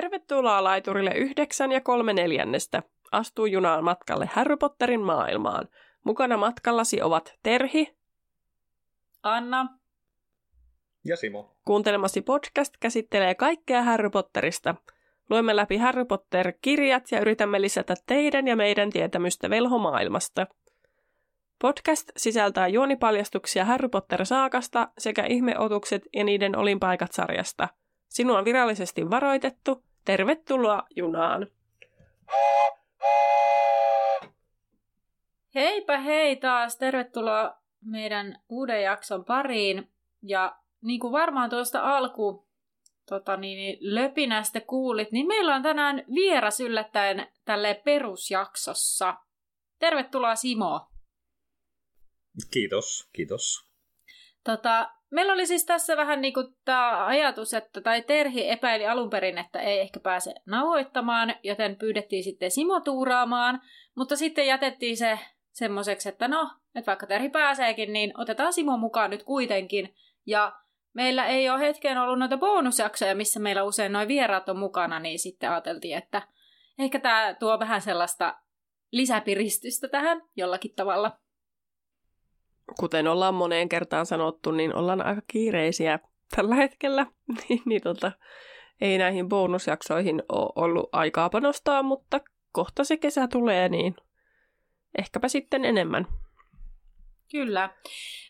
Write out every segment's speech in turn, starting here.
Tervetuloa laiturille yhdeksän ja kolme neljännestä. Astuu junaan matkalle Harry Potterin maailmaan. Mukana matkallasi ovat Terhi, Anna. Ja Simo. Kuuntelemasi podcast käsittelee kaikkea Harry Potterista. Luemme läpi Harry Potter-kirjat ja yritämme lisätä teidän ja meidän tietämystä velhomaailmasta. Podcast sisältää juonipaljastuksia Harry Potter-saakasta sekä ihmeotukset ja niiden olinpaikat sarjasta. Sinua on virallisesti varoitettu. Tervetuloa junaan! Heipä hei taas, tervetuloa meidän uuden jakson pariin. Ja niin kuin varmaan tuosta alku tota niin, löpinästä kuulit, niin meillä on tänään vieras yllättäen tälle perusjaksossa. Tervetuloa Simo. Kiitos, kiitos. Tota, meillä oli siis tässä vähän niin kuin tämä ajatus, että tai Terhi epäili alun perin, että ei ehkä pääse nauhoittamaan, joten pyydettiin sitten Simo tuuraamaan, mutta sitten jätettiin se semmoiseksi, että no, että vaikka Terhi pääseekin, niin otetaan Simo mukaan nyt kuitenkin. Ja meillä ei ole hetken ollut noita bonusjaksoja, missä meillä usein noin vieraat on mukana, niin sitten ajateltiin, että ehkä tämä tuo vähän sellaista lisäpiristystä tähän jollakin tavalla. Kuten ollaan moneen kertaan sanottu, niin ollaan aika kiireisiä tällä hetkellä, niin, niin tota, ei näihin bonusjaksoihin ole ollut aikaa panostaa, mutta kohta se kesä tulee, niin ehkäpä sitten enemmän. Kyllä.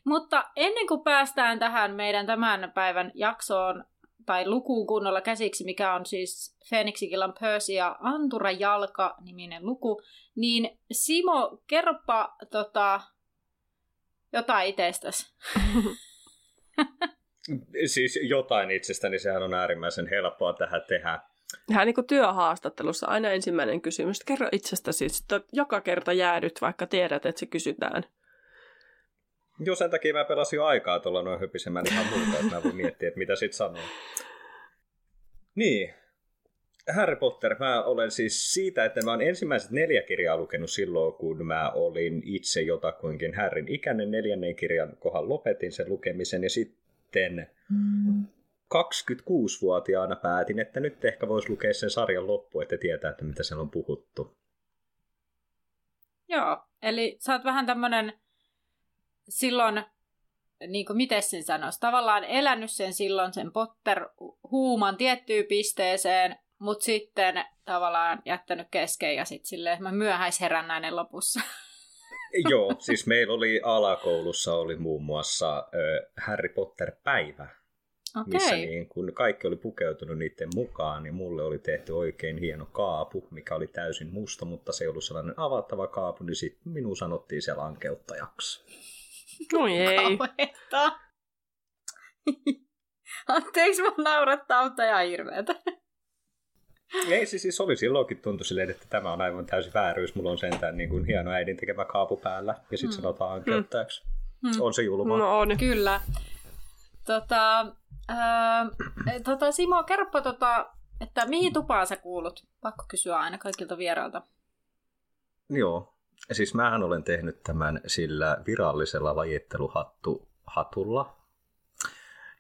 Mutta ennen kuin päästään tähän meidän tämän päivän jaksoon tai lukuun kunnolla käsiksi, mikä on siis Phoenixikillan Percy ja Antura Jalka niminen luku, niin Simo, kerropa tota, jotain itsestäsi. Siis jotain itsestäni, sehän on äärimmäisen helppoa tähän tehdä. Ihan niin kuin työhaastattelussa aina ensimmäinen kysymys. Kerro itsestäsi, että joka kerta jäädyt, vaikka tiedät, että se kysytään. Joo, sen takia mä pelasin jo aikaa tuolla noin höpisemään ihan muuta, että mä voin miettiä, että mitä sit sanoo. Niin, Harry Potter, mä olen siis siitä, että mä oon ensimmäiset neljä kirjaa lukenut silloin, kun mä olin itse jotakuinkin Harryn ikäinen neljännen kirjan kohan lopetin sen lukemisen ja sitten mm. 26-vuotiaana päätin, että nyt ehkä voisi lukea sen sarjan loppu, että tietää, että mitä siellä on puhuttu. Joo, eli sä oot vähän tämmönen silloin, niin kuin miten sen sanoisi, tavallaan elänyt sen silloin sen Potter-huuman tiettyyn pisteeseen, mutta sitten tavallaan jättänyt kesken ja sitten silleen mä myöhäisherännäinen lopussa. Joo, siis meillä oli alakoulussa oli muun muassa äh, Harry Potter-päivä, okay. missä niin, kun kaikki oli pukeutunut niiden mukaan, niin mulle oli tehty oikein hieno kaapu, mikä oli täysin musta, mutta se ei ollut sellainen avattava kaapu, niin sitten minun sanottiin se lankeuttajaksi. Oi ei. Anteeksi, mä naurattaa, mutta ihan hirveetä. Ei, siis, siis oli silloinkin tuntui silleen, että tämä on aivan täysin vääryys. Mulla on sentään niin kuin hieno äidin tekemä kaapu päällä ja sitten hmm. sanotaan ankeuttajaksi. Hmm. On se julma. No on. Kyllä. Tota, ää, tota, Simo, kerropa, tota, että mihin tupaan sä kuulut? Pakko kysyä aina kaikilta vierailta. Joo. Siis mähän olen tehnyt tämän sillä virallisella lajitteluhattu hatulla.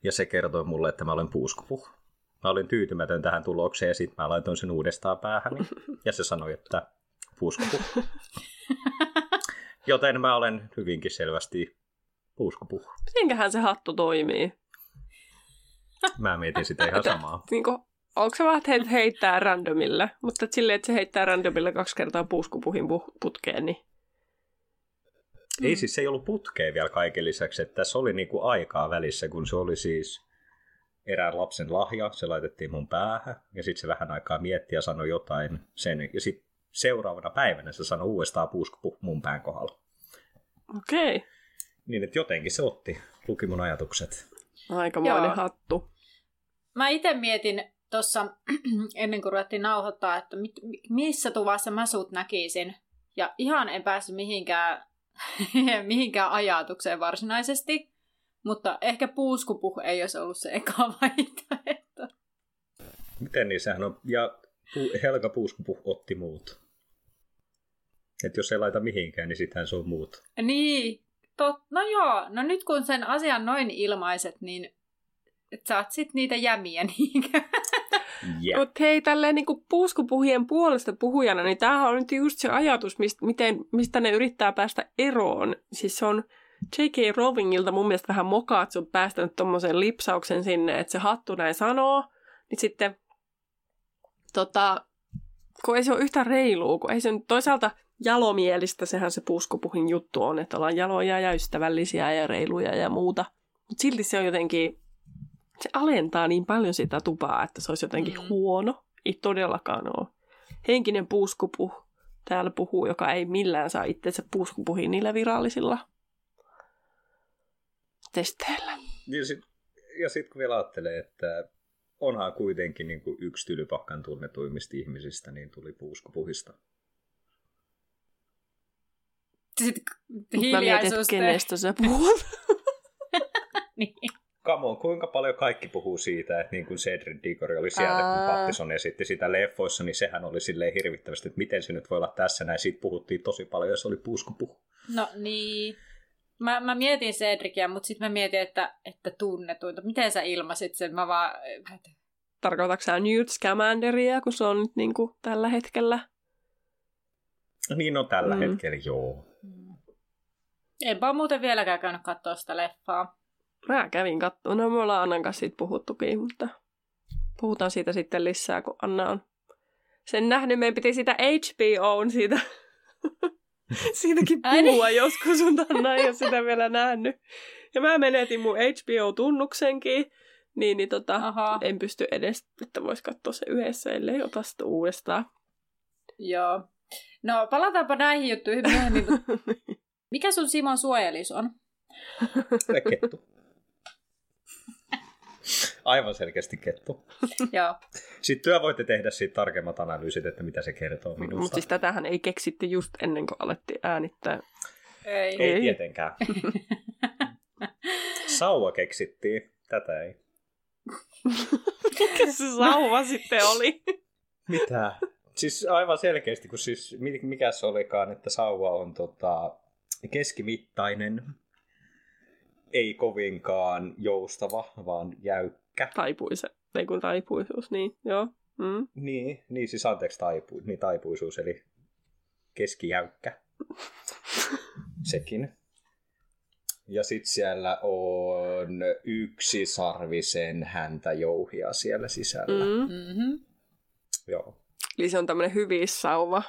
Ja se kertoi mulle, että mä olen puuskupuh. Mä olin tyytymätön tähän tulokseen ja sitten mä laitoin sen uudestaan päähän. Ja se sanoi, että puuskupuh. Joten mä olen hyvinkin selvästi puuskupuh. Mitenköhän se hattu toimii? Mä mietin sitä ihan samaa. Niin kuin, onko se vaan, että heittää randomille? Mutta silleen, että se heittää randomille kaksi kertaa puuskupuhin putkeen, niin... Ei siis, se ei ollut putkeen vielä kaiken lisäksi, että tässä oli niinku aikaa välissä, kun se oli siis erään lapsen lahja, se laitettiin mun päähän, ja sitten se vähän aikaa mietti ja sanoi jotain sen, ja sitten seuraavana päivänä se sanoi uudestaan puuskupuh mun pään kohdalla. Okei. Okay. Niin, että jotenkin se otti, luki mun ajatukset. Aikamoinen hattu. Mä itse mietin tuossa ennen kuin ruvettiin nauhoittaa, että mit, missä tuvassa mä sut näkisin. Ja ihan en päässyt mihinkään, mihinkään ajatukseen varsinaisesti. Mutta ehkä puuskupuh ei olisi ollut se eka vaihtoehto. Miten niin, sehän on... Ja Helga Puuskupuh otti muut. Että jos ei laita mihinkään, niin sitähän se on muut. Niin, tot, no joo, no nyt kun sen asian noin ilmaiset, niin et saat sit niitä jämiä niinkö? Yeah. Mutta hei, tälleen niinku puuskupuhien puolesta puhujana, niin tämähän on nyt just se ajatus, mistä, miten, mistä ne yrittää päästä eroon. Siis se on J.K. Rowlingilta mun mielestä vähän mokaa, että se on päästänyt tommosen lipsauksen sinne, että se hattu näin sanoo, niin sitten tota, kun ei se ole yhtä reilua, kun ei se nyt toisaalta jalomielistä, sehän se puuskupuhin juttu on, että ollaan jaloja ja ystävällisiä ja reiluja ja muuta. Mutta silti se on jotenkin, se alentaa niin paljon sitä tupaa, että se olisi jotenkin mm. huono. Ei todellakaan ole. Henkinen puuskupu täällä puhuu, joka ei millään saa itsensä puuskupuhin niillä virallisilla testeillä. Ja sitten ja sit kun vielä ajattelee, että onhan kuitenkin niin kuin yksi tylypakkan tunnetuimmista ihmisistä, niin tuli puuskupuhista. Sitten Mut Mä mietin, hiljaisuus. että kenestä sä puhut. niin. Come on, kuinka paljon kaikki puhuu siitä, että niin kuin Cedric Diggory oli siellä, kun Aa. Pattison esitti sitä leffoissa, niin sehän oli silleen hirvittävästi, että miten se nyt voi olla tässä näin. Siitä puhuttiin tosi paljon ja se oli puuskupuhu. No niin. Mä, mä mietin Cedricia, mutta sitten mä mietin, että, että tunnetuinta. Miten sä ilmasit sen? Mä vaan... Tarkoitatko sä Newt Scamanderia, kun se on nyt niin kuin tällä hetkellä? Niin on tällä Mm. mm. hetkellä, joo. Enpä ole muuten vieläkään käynyt katsoa sitä leffaa. Mä kävin katsomaan. No me ollaan Annan kanssa siitä puhuttukin, mutta puhutaan siitä sitten lisää, kun Anna on sen nähnyt. Meidän piti sitä HBOn siitä, siitäkin Ai niin. puhua joskus, mutta Anna ei ole sitä vielä nähnyt. Ja mä menetin mun HBO-tunnuksenkin, niin, niin tota, Aha. en pysty edes, että vois katsoa se yhdessä, ellei ota sitä uudestaan. Joo. No, palataanpa näihin juttuihin myöhemmin. Mikä sun Simon suojelis on? Ja kettu. Aivan selkeästi kettu. Joo. Sitten työ voitte tehdä siitä tarkemmat analyysit, että mitä se kertoo Mutta minusta. siis tätähän ei keksitty just ennen kuin alettiin äänittää. Ei. Ei, Ei. tietenkään. Sauva keksittiin. Tätä ei. Mikä se sauva sitten oli? Mitä? Siis aivan selkeästi, kun siis mi- mikä se olikaan, että sauva on tota, keskimittainen, ei kovinkaan joustava, vaan jäykkä. Taipuise, ei kun taipuisuus, niin joo. Mm. Niin, niin siis anteeksi taipu, niin taipuisuus, eli keskijäykkä. Sekin. Ja sitten siellä on yksi sarvisen häntä jouhia siellä sisällä. Mm. Mm. Mm-hmm. Joo. Eli se on tämmöinen hyvissauva.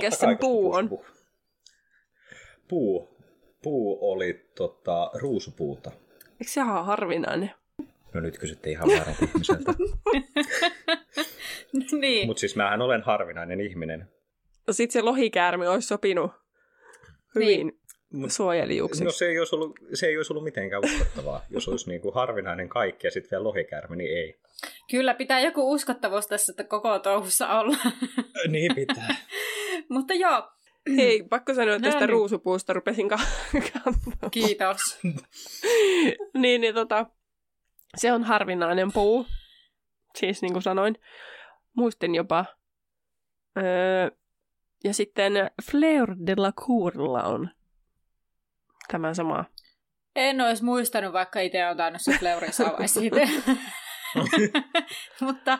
Kai, sen puu on? Puu, puu, puu oli tota, ruusupuuta. Eikö se ihan harvinainen? No nyt kysytte ihan väärät ihmiseltä. niin. Mutta siis mähän olen harvinainen ihminen. No sit se lohikäärme olisi sopinut hyvin niin. Suojelijuksi. no se ei, olisi ollut, se ei olisi ollut mitenkään uskottavaa. Jos olisi niinku harvinainen kaikki ja sitten vielä lohikärme, niin ei. Kyllä pitää joku uskottavuus tässä, että koko touhussa olla. niin pitää. Mutta joo, Hei, pakko sanoa, että No tästä niin. ruusupuusta rupesin ka- kiitos. niin, niin tota, se on harvinainen puu. Siis niin kuin sanoin, muistin jopa. Öö, ja sitten Fleur de la Courilla on tämä sama. En olisi muistanut, vaikka itse olen tainnut se Fleurin siitä. Mutta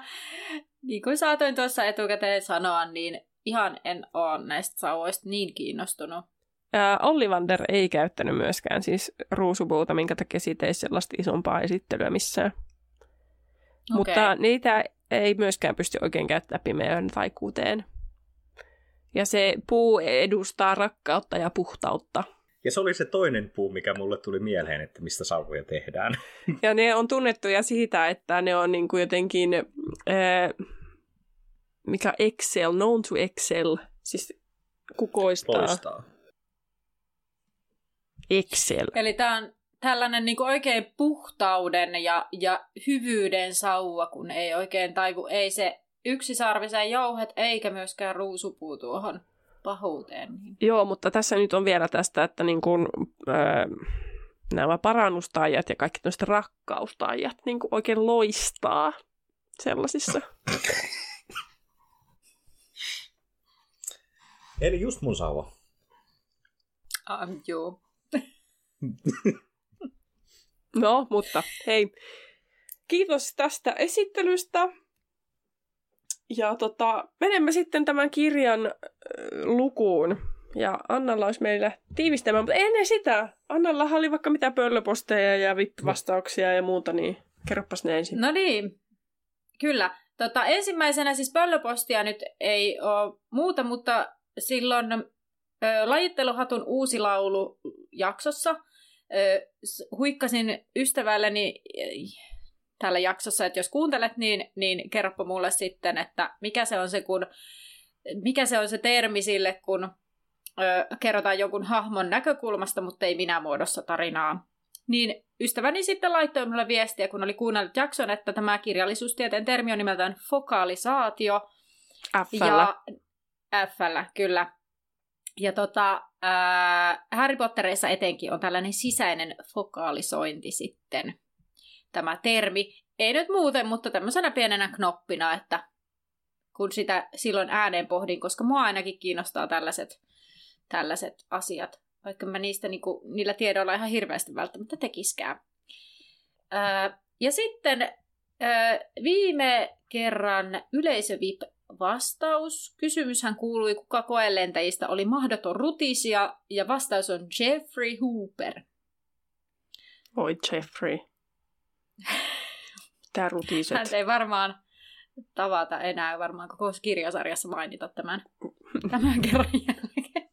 niin kuin saatoin tuossa etukäteen sanoa, niin ihan en ole näistä sauvoista niin kiinnostunut. Ää, Ollivander ei käyttänyt myöskään siis ruusupuuta, minkä takia siitä ei sellaista isompaa esittelyä missään. Okei. Mutta niitä ei myöskään pysty oikein käyttämään pimeään taikuuteen. Ja se puu edustaa rakkautta ja puhtautta. Ja se oli se toinen puu, mikä mulle tuli mieleen, että mistä sauvoja tehdään. Ja ne on tunnettuja siitä, että ne on niin kuin jotenkin, ää, mikä excel, known to excel, siis kukoistaa. Loistaa. Excel. Eli tämä on tällainen niin oikein puhtauden ja, ja hyvyyden sauva, kun ei oikein taivu, ei se yksisarvisen jouhet eikä myöskään ruusupuu tuohon pahuuteen. Niin. Joo, mutta tässä nyt on vielä tästä, että niin kuin, ää, nämä parannustaajat ja kaikki tämmöiset rakkaustaajat niin kuin oikein loistaa sellaisissa. Eli just mun sauva. Um, joo. No, mutta hei, kiitos tästä esittelystä. Ja tota, menemme sitten tämän kirjan äh, lukuun. Ja Annalla olisi meille tiivistämään, mutta ennen sitä, Annalla oli vaikka mitä pöllöposteja ja vippivastauksia ja muuta, niin kerropas ne ensin. No niin, kyllä. Tota, ensimmäisenä siis pöllöpostia nyt ei ole muuta, mutta silloin lajitteluhatun uusi laulu jaksossa huikkasin ystävälleni tällä jaksossa, että jos kuuntelet, niin, niin kerropa mulle sitten, että mikä se on se, kun, mikä se on se termi sille, kun ö, kerrotaan jonkun hahmon näkökulmasta, mutta ei minä muodossa tarinaa. Niin ystäväni sitten laittoi minulle viestiä, kun oli kuunnellut jakson, että tämä kirjallisuustieteen termi on nimeltään fokalisaatio. Ja f kyllä. Ja tota, ää, Harry Potterissa etenkin on tällainen sisäinen fokalisointi sitten, tämä termi. Ei nyt muuten, mutta tämmöisenä pienenä knoppina, että kun sitä silloin ääneen pohdin, koska mua ainakin kiinnostaa tällaiset, tällaiset asiat, vaikka mä niistä niinku, niillä tiedoilla ihan hirveästi välttämättä tekiskään. Ää, ja sitten ää, viime kerran yleisövip vastaus. Kysymyshän kuului, kuka koelentäjistä oli mahdoton rutisia, ja vastaus on Jeffrey Hooper. Voi Jeffrey. Tää rutiset. Hän ei varmaan tavata enää varmaan koko kirjasarjassa mainita tämän, tämän kerran jälkeen.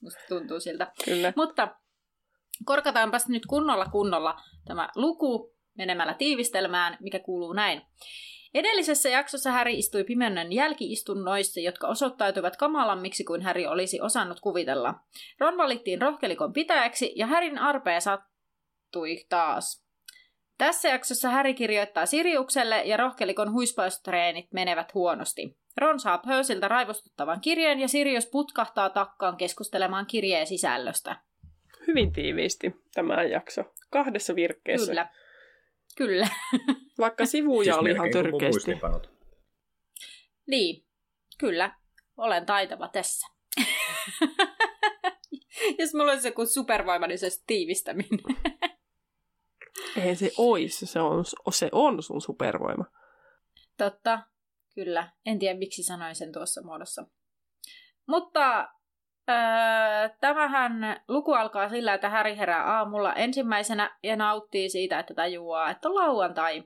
Musta tuntuu siltä. Kyllä. Mutta korkataanpas nyt kunnolla kunnolla tämä luku menemällä tiivistelmään, mikä kuuluu näin. Edellisessä jaksossa Häri istui pimennön jälkiistunnoissa, jotka osoittautuivat kamalammiksi kuin Häri olisi osannut kuvitella. Ron valittiin rohkelikon pitäjäksi ja Härin arpea sattui taas. Tässä jaksossa Häri kirjoittaa Siriukselle ja rohkelikon huispaustreenit menevät huonosti. Ron saa Pöysiltä raivostuttavan kirjeen ja Sirius putkahtaa takkaan keskustelemaan kirjeen sisällöstä. Hyvin tiiviisti tämä jakso. Kahdessa virkkeessä. Kyllä. Kyllä. Vaikka sivuja Siis oli ihan törkeästi. Niin, kyllä. Olen taitava tässä. Jos mulla olisi joku supervoima, niin se olisi tiivistäminen. Eihän se ois, se on, se on sun supervoima. Totta, kyllä. En tiedä, miksi sanoin sen tuossa muodossa. Mutta öö, tämähän luku alkaa sillä, että Häri herää aamulla ensimmäisenä ja nauttii siitä, että tajuaa, että on lauantai.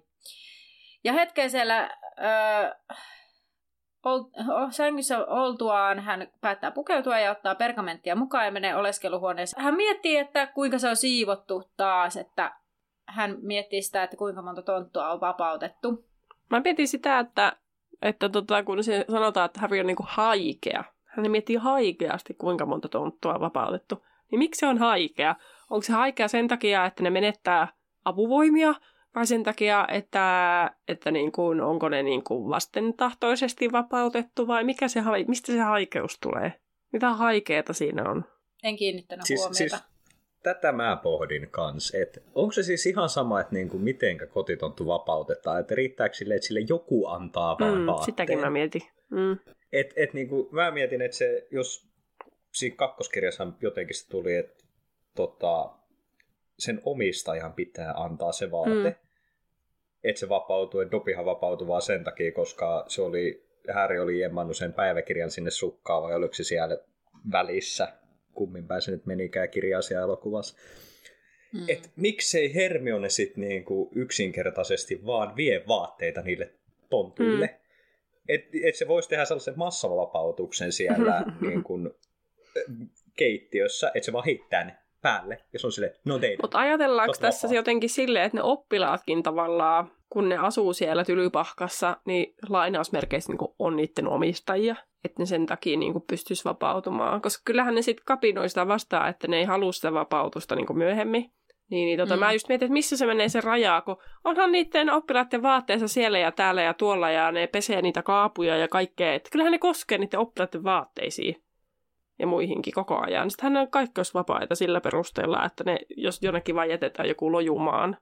Ja hetken siellä öö, ol, oh, sängyssä oltuaan hän päättää pukeutua ja ottaa pergamenttia mukaan ja menee oleskeluhuoneeseen. Hän miettii, että kuinka se on siivottu taas, että hän miettii sitä, että kuinka monta tonttua on vapautettu. Mä mietin sitä, että, että tota, kun se sanotaan, että Harry on niinku haikea. Hän miettii haikeasti, kuinka monta tonttua on vapautettu. Niin miksi se on haikea? Onko se haikea sen takia, että ne menettää apuvoimia? Vai sen takia, että, että niin kuin, onko ne niin kuin vastentahtoisesti vapautettu? Vai mikä se, mistä se haikeus tulee? Mitä haikeeta siinä on? En kiinnittänyt Siis, huomiota. siis tätä mä pohdin kans, että onko se siis ihan sama, että niinku mitenkä kotitonttu vapautetaan, että riittääkö sille, että sille joku antaa vaan Mm, vaatteen? sitäkin mä mietin. Mm. Et, et niinku, mä mietin, että se, jos siinä kakkoskirjassa jotenkin se tuli, että tota, sen omistajan pitää antaa se vaate, Mm. Että se vapautuu, että Dopihan vapautui vaan sen takia, koska se oli, Häri oli jemmannut sen päiväkirjan sinne sukkaan, vai oliko se siellä välissä, kummin päin se nyt menikään kirjassa ja elokuvassa. Mm. Et miksei Hermione sit niinku yksinkertaisesti vaan vie vaatteita niille tontuille. Mm. Et, et se voisi tehdä sellaisen massavapautuksen siellä niin kun, keittiössä, että se vaan heittää ne päälle. Ja se on silleen, no teidän. Mutta ajatellaanko Totta tässä vapaa. jotenkin silleen, että ne oppilaatkin tavallaan, kun ne asuu siellä tylypahkassa, niin lainausmerkeissä niin on niiden omistajia, että ne sen takia niin pystyisi vapautumaan. Koska kyllähän ne sitten kapinoi sitä vastaan, että ne ei halua sitä vapautusta niin myöhemmin. Niin, niin tota, Mm. mä just mietin, että missä se menee se raja, kun onhan niiden oppilaiden vaatteessa siellä ja täällä ja tuolla ja ne pesee niitä kaapuja ja kaikkea. Että kyllähän ne koskee niiden oppilaiden vaatteisiin ja muihinkin koko ajan. Sittenhän ne kaikki olisi vapaita sillä perusteella, että ne, jos jonnekin vaan jätetään joku lojumaan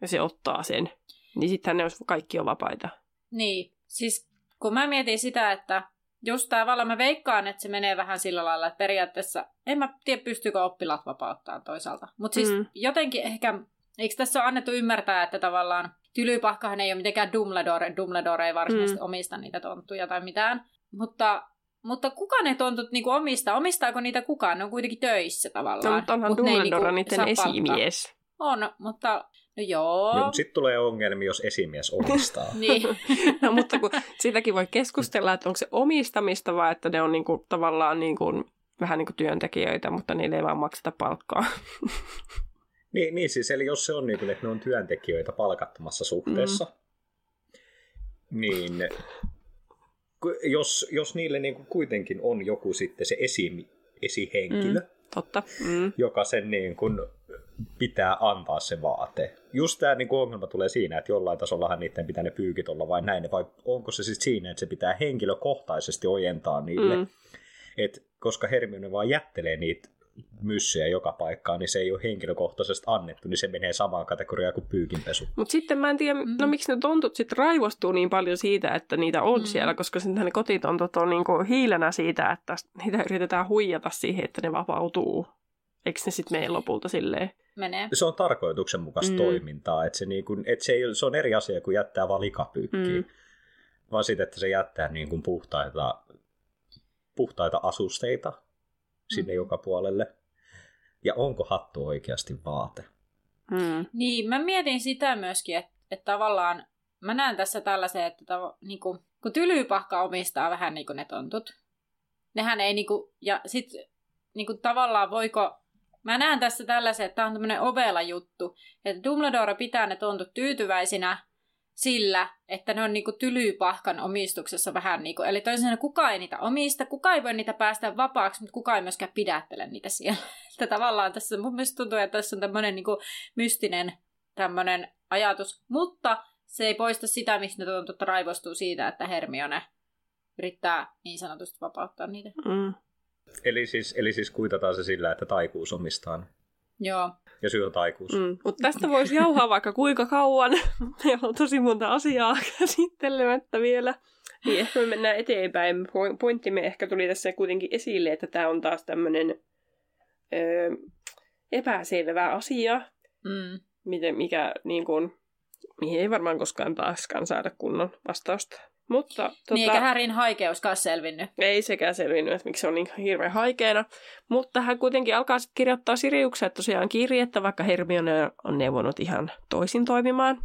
ja se ottaa sen, niin sittenhän ne olisi kaikki on vapaita. Niin, siis kun mä mietin sitä, että just tavallaan mä veikkaan, että se menee vähän sillä lailla, että periaatteessa en mä tiedä, pystyykö oppilaat vapauttaa toisaalta. Mutta siis mm. Mm. jotenkin ehkä, eikö tässä ole annettu ymmärtää, että tavallaan Tylypahkahan ei ole mitenkään Dumbledore. Dumbledore ei varsinaisesti mm. omista niitä tonttuja tai mitään. Mutta, mutta kuka ne tontut niinku omistaa? Omistaako niitä kukaan? Ne on kuitenkin töissä tavallaan. No, mutta onhan Mut Dumbledore niinku niiden esimies. On, mutta No joo. No, sitten tulee ongelmia, jos esimies omistaa. niin. no, mutta kun siitäkin voi keskustella, että onko se omistamista vai että ne on niinku, tavallaan niinku, vähän niin kuin työntekijöitä, mutta niille ei vaan makseta palkkaa. niin, niin siis, eli jos se on niin kuin, että ne on työntekijöitä palkattomassa suhteessa, mm. niin jos, jos niille niin kuin kuitenkin on joku sitten se esi, esihenkilö, mm, totta. Mm. joka sen niin kuin pitää antaa se vaate. Just tämä niin ongelma tulee siinä, että jollain tasollahan niiden pitää ne pyykit olla vain näin, vai onko se sitten siinä, että se pitää henkilökohtaisesti ojentaa niille. Mm. Et koska Hermione vaan jättelee niitä myssyjä joka paikkaan, niin se ei ole henkilökohtaisesti annettu, niin se menee samaan kategoriaan kuin pyykinpesu. Mutta sitten mä en tiedä, mm. no miksi ne tontut sitten raivostuu niin paljon siitä, että niitä on mm. siellä, koska sitten ne kotitontot on niinku hiilenä siitä, että niitä yritetään huijata siihen, että ne vapautuu. Eikö ne sitten mene lopulta silleen? Menee. Se on tarkoituksenmukaista mm. toimintaa, että se, niinku, et se, ei, se on eri asia kuin jättää vaan likapyykkiin. Mm. Vaan sitten, että se jättää niin kuin puhtaita, puhtaita asusteita sinne mm. joka puolelle. Ja onko hattu oikeasti vaate? Mm. Niin, mä mietin sitä myöskin, että, että tavallaan mä näen tässä tällaisen, että tavo, niin kuin, kun tylypahka omistaa vähän niin kuin ne tontut, nehän ei niin kuin, ja sitten niin kuin, tavallaan voiko Mä näen tässä tällaisen, että tämä on tämmöinen ovela juttu, että Dumbledore pitää ne tontut tyytyväisinä sillä, että ne on niinku tylypahkan omistuksessa vähän niinku, eli toisin kukaan ei niitä omista, kukaan ei voi niitä päästä vapaaksi, mutta kukaan ei myöskään pidättele niitä siellä. Että tavallaan tässä mun mielestä tuntuu, että tässä on tämmöinen niinku mystinen tämmöinen ajatus, mutta se ei poista sitä, mistä ne tontut raivostuu siitä, että Hermione yrittää niin sanotusti vapauttaa niitä. Mm. Eli siis, eli siis kuitataan se sillä, että taikuus omistaa. Joo. Ja syy on taikuus. Mm, mutta tästä voisi jauhaa vaikka kuinka kauan. Meillä on tosi monta asiaa käsittelemättä vielä. Niin ehkä me mennään eteenpäin. Pointtimme ehkä tuli tässä kuitenkin esille, että tämä on taas tämmöinen öö, epäselvä asia, mm. miten, mikä niin kuin, mihin ei varmaan koskaan taaskaan saada kunnon vastausta. Mutta, tota, niin eikä Härin haikeuskaan selvinnyt. Ei sekään selvinnyt, että miksi se on niin hirveän haikeena. Mutta hän kuitenkin alkaa sitten kirjoittaa Siriukselle tosiaan kirjettä, vaikka Hermione on neuvonut ihan toisin toimimaan.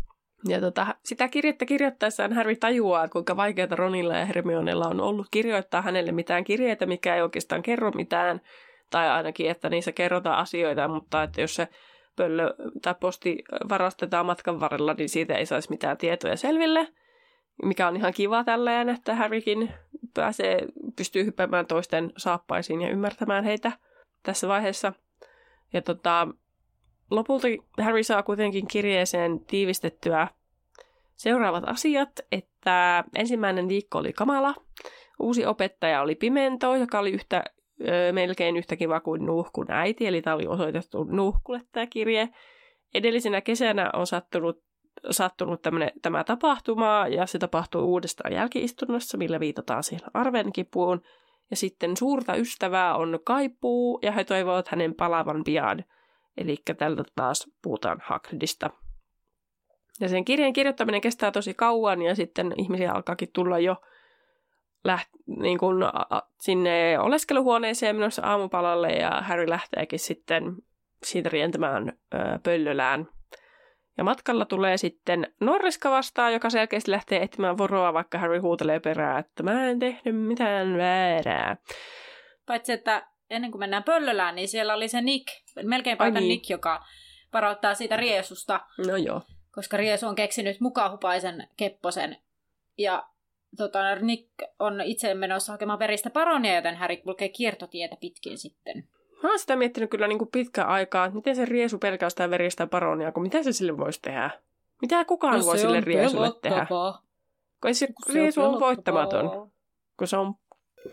Ja tota, sitä kirjettä kirjoittaessaan Harry tajuaa, kuinka vaikeaa Ronilla ja Hermionella on ollut kirjoittaa hänelle mitään kirjeitä, mikä ei oikeastaan kerro mitään. Tai ainakin, että niissä kerrotaan asioita, mutta että jos se pöllö tai posti varastetaan matkan varrella, niin siitä ei saisi mitään tietoja selville – mikä on ihan kiva tälleen, että Harrykin pääsee, pystyy hyppäämään toisten saappaisiin ja ymmärtämään heitä tässä vaiheessa. Ja tota, lopulta Harry saa kuitenkin kirjeeseen tiivistettyä seuraavat asiat, että ensimmäinen viikko oli kamala, uusi opettaja oli Pimento, joka oli yhtä, ö, melkein yhtä kiva kuin Nuhkun äiti, eli tämä oli osoitettu Nuhkulle tämä kirje. Edellisenä kesänä on sattunut sattunut tämmönen, tämä tapahtuma ja se tapahtuu uudestaan jälkiistunnossa, millä viitataan siihen arven kipuun. Ja sitten suurta ystävää on Kaipuu ja he toivovat hänen palavan pian. Eli tällä taas puhutaan Hagridista. Ja sen kirjan kirjoittaminen kestää tosi kauan ja sitten ihmisiä alkaakin tulla jo läht, niin kuin, a, sinne oleskeluhuoneeseen menossa aamupalalle ja Harry lähteekin sitten siitä rientämään ö, pöllölään ja matkalla tulee sitten Norriska vastaan, joka selkeästi lähtee etsimään voroa, vaikka Harry huutelee perään, että mä en tehnyt mitään väärää. Paitsi, että ennen kuin mennään pöllölään, niin siellä oli se Nick, melkein paita niin. Nick, joka varoittaa siitä riesusta. No joo. Koska riesu on keksinyt mukahupaisen kepposen. Ja tota, Nick on itse menossa hakemaan veristä paronia, joten Harry kulkee kiertotietä pitkin sitten. Mä oon sitä miettinyt kyllä niin kuin pitkä aikaa, että miten se riesu pelkästään veristä paronia, kun mitä se sille voisi tehdä? Mitä kukaan no, voi sille riesulle tehdä? Kun se, se riesu on, on voittamaton, kun se on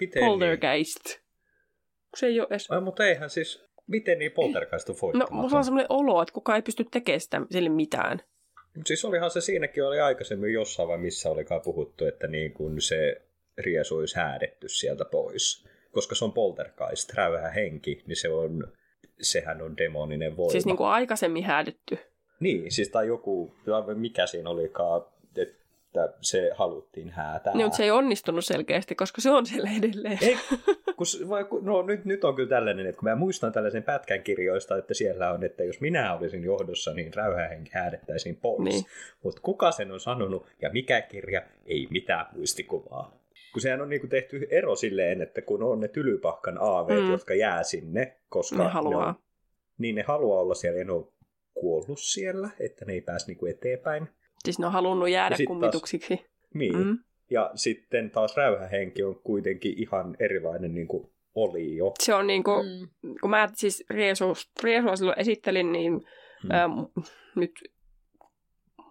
miten poltergeist. Niin? Kun se ei ole edes... Ai, mutta eihän siis, miten niin poltergeist on voittamaton? No, mulla on sellainen olo, että kukaan ei pysty tekemään sitä, sille mitään. Siis olihan se siinäkin oli aikaisemmin jossain vai missä olikaan puhuttu, että niin kun se riesu olisi häädetty sieltä pois koska se on poltergeist, räyhä henki, niin se on, sehän on demoninen voima. Siis niin kuin aikaisemmin häädetty. Niin, siis tai joku, mikä siinä olikaan, että se haluttiin häätää. Niin, mutta se ei onnistunut selkeästi, koska se on siellä edelleen. Ei, kun, vai, no nyt, nyt on kyllä tällainen, että kun mä muistan tällaisen pätkän kirjoista, että siellä on, että jos minä olisin johdossa, niin räyhähenki häädettäisiin pois. Niin. Mutta kuka sen on sanonut ja mikä kirja, ei mitään muistikuvaa. Kun sehän on niinku tehty ero silleen, että kun on ne tylypahkan aaveet, mm. jotka jää sinne, koska ne haluaa. Ne on, niin ne haluaa olla siellä ja ne on kuollut siellä, että ne ei pääse niinku eteenpäin. Siis ne on halunnut jäädä kummituksiksi. Taas, niin. Mm. Ja sitten taas räyhähenki on kuitenkin ihan erilainen niin kuin oli jo. Se on niin kuin, mm. kun mä siis Riesua silloin esittelin, niin mm. ää, nyt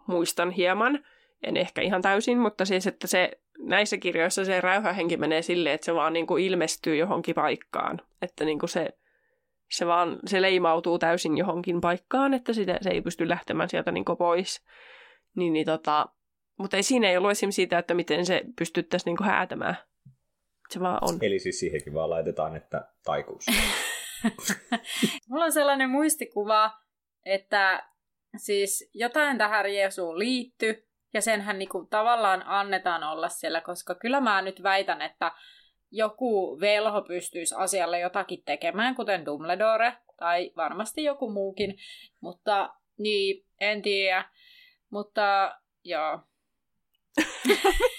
muistan hieman, en ehkä ihan täysin, mutta siis, että se näissä kirjoissa se räyhähenki menee silleen, että se vaan niin kuin ilmestyy johonkin paikkaan. Että niin kuin se, se vaan se leimautuu täysin johonkin paikkaan, että sitä, se ei pysty lähtemään sieltä niin pois. Niin, niin tota, mutta ei siinä ei ollut esim. siitä, että miten se pystyttäisiin niin häätämään. Se vaan on. Eli siis siihenkin vaan laitetaan, että taikuus. Mulla on sellainen muistikuva, että siis jotain tähän Jeesuun liittyy, ja senhän niinku tavallaan annetaan olla siellä, koska kyllä mä nyt väitän, että joku velho pystyisi asialle jotakin tekemään, kuten Dumbledore, tai varmasti joku muukin, mutta niin, en tiedä. Mutta joo.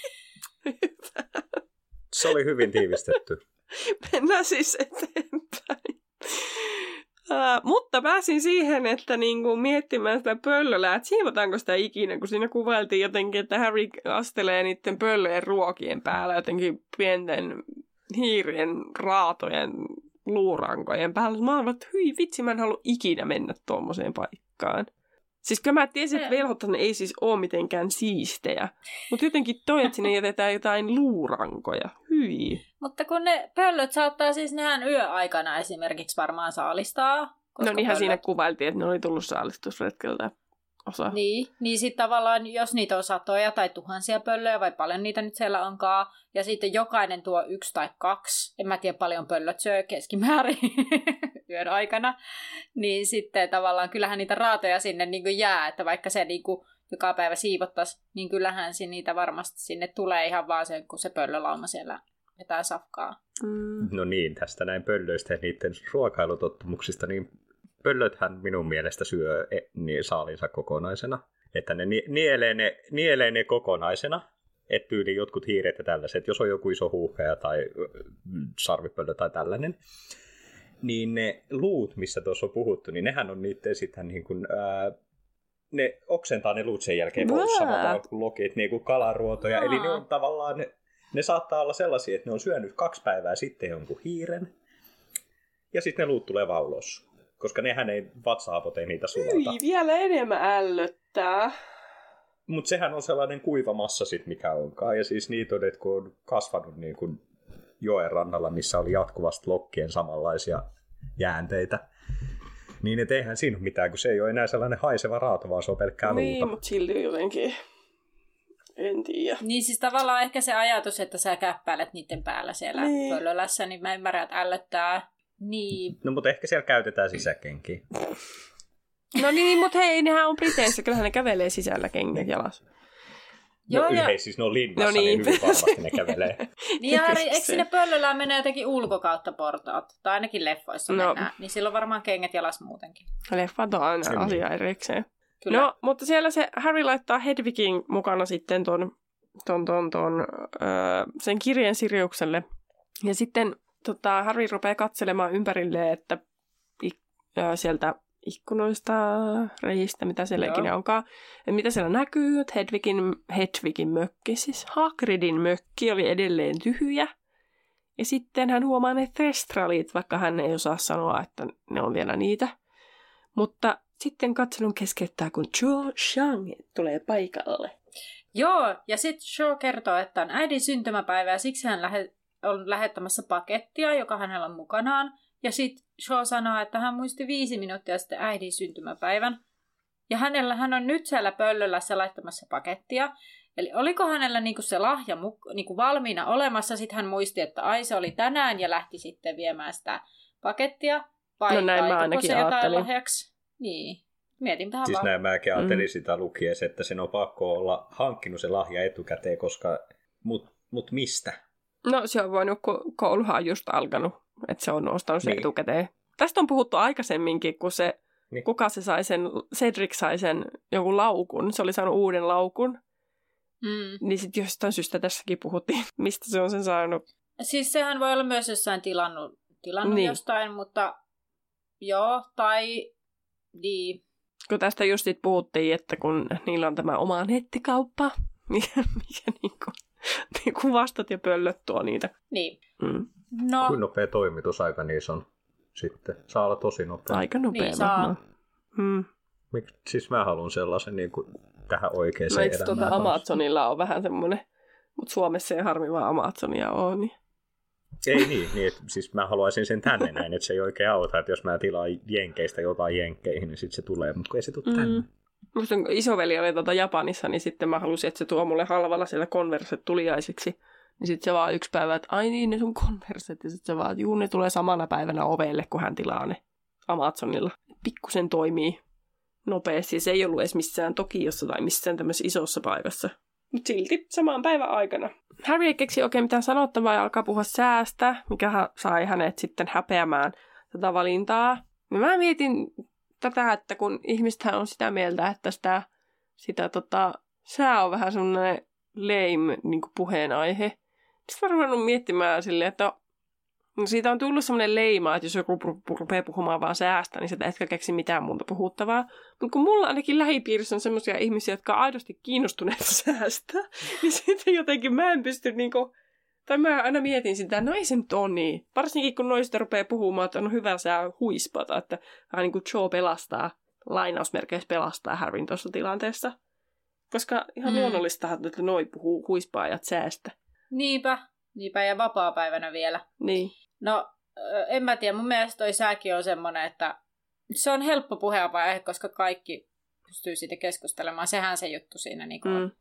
Se oli hyvin tiivistetty. Mennään siis eteenpäin. Mutta pääsin siihen, että niinku miettimään sitä pöllölää, että siivotaanko sitä ikinä, kun siinä kuvailtiin jotenkin, että Harry astelee niiden pöllöjen ruokien päällä jotenkin pienten hiirien raatojen luurankojen päällä. Mä olen että hyi vitsi, mä en halua ikinä mennä tuommoiseen paikkaan. Siis kyllä mä tiesin, että velhothan ei siis ole mitenkään siistejä. Mutta jotenkin toi, että sinne jätetään jotain luurankoja. Hyi. Mutta kun ne pöllöt saattaa siis nehän yöaikana esimerkiksi varmaan saalistaa. No niinhän pöllöt... siinä kuvailtiin, että ne oli tullut saalistusretkeltä osa. Niin, niin sitten tavallaan, jos niitä on satoja tai tuhansia pöllöjä, vai paljon niitä nyt siellä onkaan, ja sitten jokainen tuo yksi tai kaksi, en mä tiedä paljon pöllöt syö keskimäärin yön aikana, niin sitten tavallaan kyllähän niitä raatoja sinne niin kuin jää, että vaikka se niin kuin joka päivä siivottaisi, niin kyllähän se niitä varmasti sinne tulee ihan vaan sen, kun se pöllölauma siellä vetää safkaa. Mm. No niin, tästä näin pöllöistä ja niiden ruokailutottumuksista, niin pöllöthän minun mielestä syö e, niin saalinsa kokonaisena. Että ne nielee ne, nielee ne kokonaisena, että tyyli jotkut hiiret ja tällaiset, jos on joku iso huuhkeja tai sarvipöllö tai tällainen, niin ne luut, missä tuossa on puhuttu, niin nehän on niitä sitten niin kuin, ää, ne oksentaa ne luut sen jälkeen pois samalla kuin lokit, niin kuin kalaruotoja. Aa. Eli ne on tavallaan, ne, ne saattaa olla sellaisia, että ne on syönyt kaksi päivää sitten jonkun hiiren, ja sitten ne luut tulee vaan ulos koska nehän ei vatsaapot ei niitä sulata. Hyi, vielä enemmän ällöttää. Mutta sehän on sellainen kuiva massa sit, mikä onkaan. Ja siis niitä on, että kun on kasvanut niin kuin joen rannalla, missä oli jatkuvasti lokkien samanlaisia jäänteitä, niin et eihän siinä ole mitään, kun se ei ole enää sellainen haiseva raato, vaan se on pelkkää niin, luuta. mutta silti jotenkin, en tiedä. Niin siis tavallaan ehkä se ajatus, että sä käppäilet niiden päällä siellä niin. pöllölässä, niin mä ymmärrän, että ällöttää. Niin. No mutta ehkä siellä käytetään sisäkenkiä. No niin, mutta hei, nehän on Briteissä, kyllähän ne kävelee sisällä kengät jalas. No Joo, ja... siis ne on linnassa, no niin. niin hyvin varmasti ne kävelee. niin ja eikö sinne pöllöllä menee jotenkin ulkokautta portaat? Tai ainakin leffoissa no. mennään. Niin silloin varmaan kengät jalas muutenkin. Leffat on aina asia erikseen. Kyllä. No, mutta siellä se Harry laittaa Hedwigin mukana sitten ton, ton, ton, ton öö, sen kirjeen Siriukselle. Ja sitten tota, Harry rupeaa katselemaan ympärilleen, että ik- sieltä ikkunoista, reistä, mitä siellä Joo. ikinä onkaan. Ja mitä siellä näkyy, että Hedwigin, Hedwigin mökki, siis Hagridin mökki oli edelleen tyhjä. Ja sitten hän huomaa ne Thestralit, vaikka hän ei osaa sanoa, että ne on vielä niitä. Mutta sitten katselun keskeyttää, kun Cho Shang tulee paikalle. Joo, ja sitten Cho kertoo, että on äidin syntymäpäivä ja siksi hän lähe- on lähettämässä pakettia, joka hänellä on mukanaan. Ja sitten Shaw sanoo, että hän muisti viisi minuuttia sitten äidin syntymäpäivän. Ja hänellä hän on nyt siellä pöllölässä laittamassa pakettia. Eli oliko hänellä niinku se lahja niinku valmiina olemassa, sitten hän muisti, että ai se oli tänään ja lähti sitten viemään sitä pakettia. Vai no näin mä ainakin se jotain lahjaksi? Niin. Mietin vähän Siis vaan. näin mäkin ajattelin Mm. sitä lukiessa, että sen on pakko olla hankkinut se lahja etukäteen, koska... Mut, mut mistä? No se on voinut, kun kouluhan on just alkanut, että se on ostanut sen Niin. etukäteen. Tästä on puhuttu aikaisemminkin, kun se, Niin. niin. kuka se sai sen, Cedric sai sen jonkun laukun, se oli saanut uuden laukun, Mm. niin sitten jostain syystä tässäkin puhuttiin, mistä se on sen saanut. Siis sehän voi olla myös jossain tilannut, tilannut Niin. jostain, mutta joo, tai niin. Kun tästä just sit puhuttiin, että kun niillä on tämä oma nettikauppa, mikä, mikä niinku, niin kuvastot ja pöllöt tuo niitä. niin. Mm. No, Kuinka nopea toimitusaika niissä on sitten? Saa olla tosi nopea. Aika nopea Niin saa. Mm. Mik, siis mä haluan sellaisen niin kuin, tähän oikeaan No elämään. tuota. Amazonilla on vähän semmoinen, mutta Suomessa ei harmi vaan Amazonia ole, niin Ei niin, niin että, siis mä haluaisin sen tänne näin, että se ei oikein auta, että jos mä tilaan Jenkeistä jotain Jenkkeihin, niin sitten se tulee, mutta kun ei se tule tänne. Musta isoveli oli tuota Japanissa, niin sitten mä halusin, että se tuo mulle halvalla siellä konverset tuliaisiksi. Niin sitten se vaan yksi päivä, että ai niin, ne sun konverset. Ja sitten se vaan, että juu, ne tulee samana päivänä ovelle, kun hän tilaa ne Amazonilla. Pikkusen toimii nopeasti. Se ei ollut edes missään Tokiossa tai missään tämmöisessä isossa paikassa. Mutta silti samaan päivän aikana. Harry ei keksi oikein mitään sanottavaa ja alkaa puhua säästä, mikä sai hänet sitten häpeämään tätä valintaa. Ja mä mietin tätä, että kun ihmistähän on sitä mieltä, että sitä, sitä tota, sää on vähän semmoinen lame niin puheenaihe. Sitten mä ruvennut miettimään silleen, että no siitä on tullut semmoinen leima, että jos joku ru- ru- rupeaa puhumaan vaan säästä, niin sitä etkä keksi mitään muuta puhuttavaa. Mutta kun mulla ainakin lähipiirissä on semmoisia ihmisiä, jotka on aidosti kiinnostuneita säästä, niin sitten jotenkin mä en pysty niinku, tai mä aina mietin sitä, että no ei se nyt ole niin. Varsinkin kun noista rupeaa puhumaan, että on hyvä sää huispata, että vähän niin kuin Joe pelastaa, lainausmerkeissä pelastaa Harryn tuossa tilanteessa. Koska ihan Mm. luonnollista, että noi puhuu huispaajat säästä. niinpä. Niinpä ja vapaa-päivänä vielä. Niin. No, en mä tiedä. Mun mielestä toi sääkin on semmoinen, että se on helppo puheenaihe, koska kaikki pystyy siitä keskustelemaan. Sehän se juttu siinä niin on. Mm.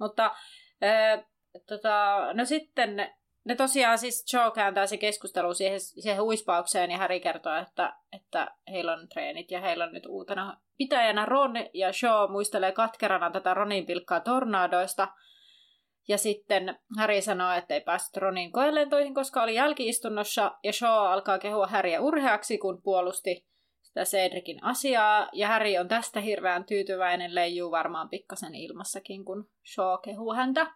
Mutta ö, tota, no sitten ne tosiaan siis Joe kääntää se keskustelu siihen, siihen huispaukseen ja Harry kertoo, että, että heillä on treenit ja heillä on nyt uutena pitäjänä Ron ja Shaw muistelee katkerana tätä Ronin pilkkaa tornadoista. Ja sitten Harry sanoo, että ei päässyt Ronin koelentoihin, koska oli jälkiistunnossa, ja Shaw alkaa kehua Harryä urheaksi, kun puolusti sitä Cedricin asiaa, ja Harry on tästä hirveän tyytyväinen, leijuu varmaan pikkasen ilmassakin, kun Shaw kehuu häntä.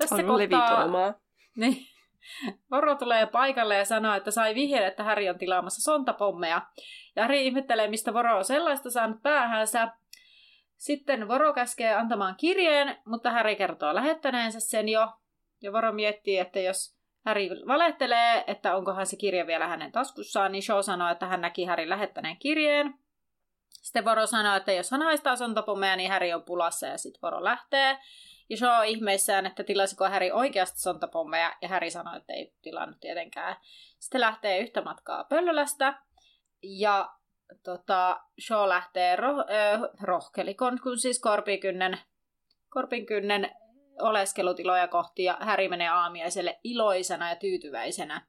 Tässä On kohtaa... levitoimaa. Niin. Voro tulee paikalle ja sanoo, että sai vihjeen, että Harry on tilaamassa sontapommeja. Ja Harry ihmettelee, mistä Voro on sellaista saanut päähänsä. Sitten Voro käskee antamaan kirjeen, mutta Harry kertoo lähettäneensä sen jo. Ja Voro miettii, että jos Harry valehtelee, että onkohan se kirja vielä hänen taskussaan, niin Shaw sanoo, että hän näki Harry lähettäneen kirjeen. Sitten Voro sanoo, että jos hän haistaa sontapommeja, niin Harry on pulassa ja sitten Voro lähtee. Ja Shaw on ihmeissään, että tilasiko Harry oikeasti sontapommeja, ja Harry sanoi, että ei tilannut tietenkään. Sitten lähtee yhtä matkaa Pöllölästä, ja tota, Shaw lähtee roh- äh, rohkelikon, kun siis Korpikynnen, Korpinkynnen oleskelutiloja kohti, ja Harry menee aamiaiselle iloisena ja tyytyväisenä.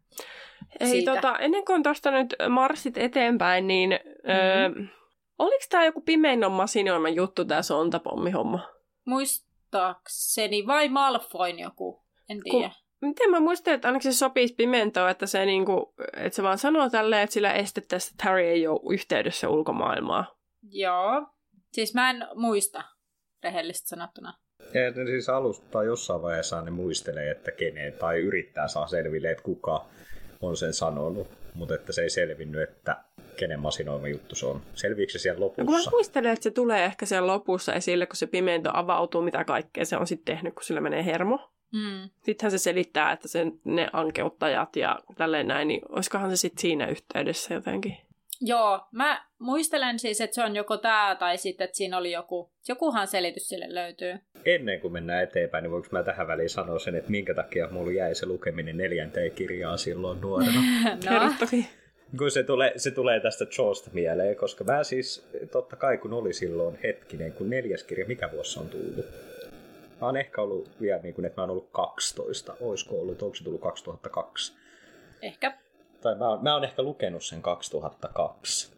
Ei, siitä. tota, ennen kuin tuosta nyt marssit eteenpäin, niin mm-hmm. ö, oliko tämä joku pimeännon masinoima juttu, tämä sontapommihomma? Muistaakseni, vai Malfoyn joku, en tiedä. Miten mä muistan, että ainakin se sopisi pimentoon, että se, niinku, että se vaan sanoo tälleen, että sillä estettäisiin, että Harry ei ole yhteydessä ulkomaailmaa. Joo. Siis mä en muista, rehellisesti sanottuna. Ja ne siis alusta jossain vaiheessa ne muistelee, että kenen, tai yrittää saa selville, että kuka on sen sanonut, mutta että se ei selvinnyt, että kenen masinoima juttu se on. Selviikö se siellä No, kun mä lopussa? muistelen, että se tulee ehkä siellä lopussa esille, kun se pimento avautuu, mitä kaikkea se on sitten tehnyt, kun sillä menee hermo. Mm. Sittenhän se selittää, että sen, ne ankeuttajat ja tälleen näin, niin olisikohan se sitten siinä yhteydessä jotenkin? Joo, mä muistelen siis, että se on joko tää tai sitten, että siinä oli joku, jokuhan selitys sille löytyy. Ennen kuin mennään eteenpäin, niin voinko mä tähän väliin sanoa sen, että minkä takia mulla jäi se lukeminen neljänteen kirjaan silloin nuorena? No, toki. kun se tulee, se tulee tästä Jawsta mieleen, koska mä siis, totta kai kun oli silloin hetkinen, kun neljäs kirja, mikä vuosi on tullut? Mä oon ehkä ollut vielä niin kuin, että mä oon ollut 12. Oisko ollut, onko se tullut 2002? ehkä. Tai mä oon, mä oon ehkä lukenut sen 2002.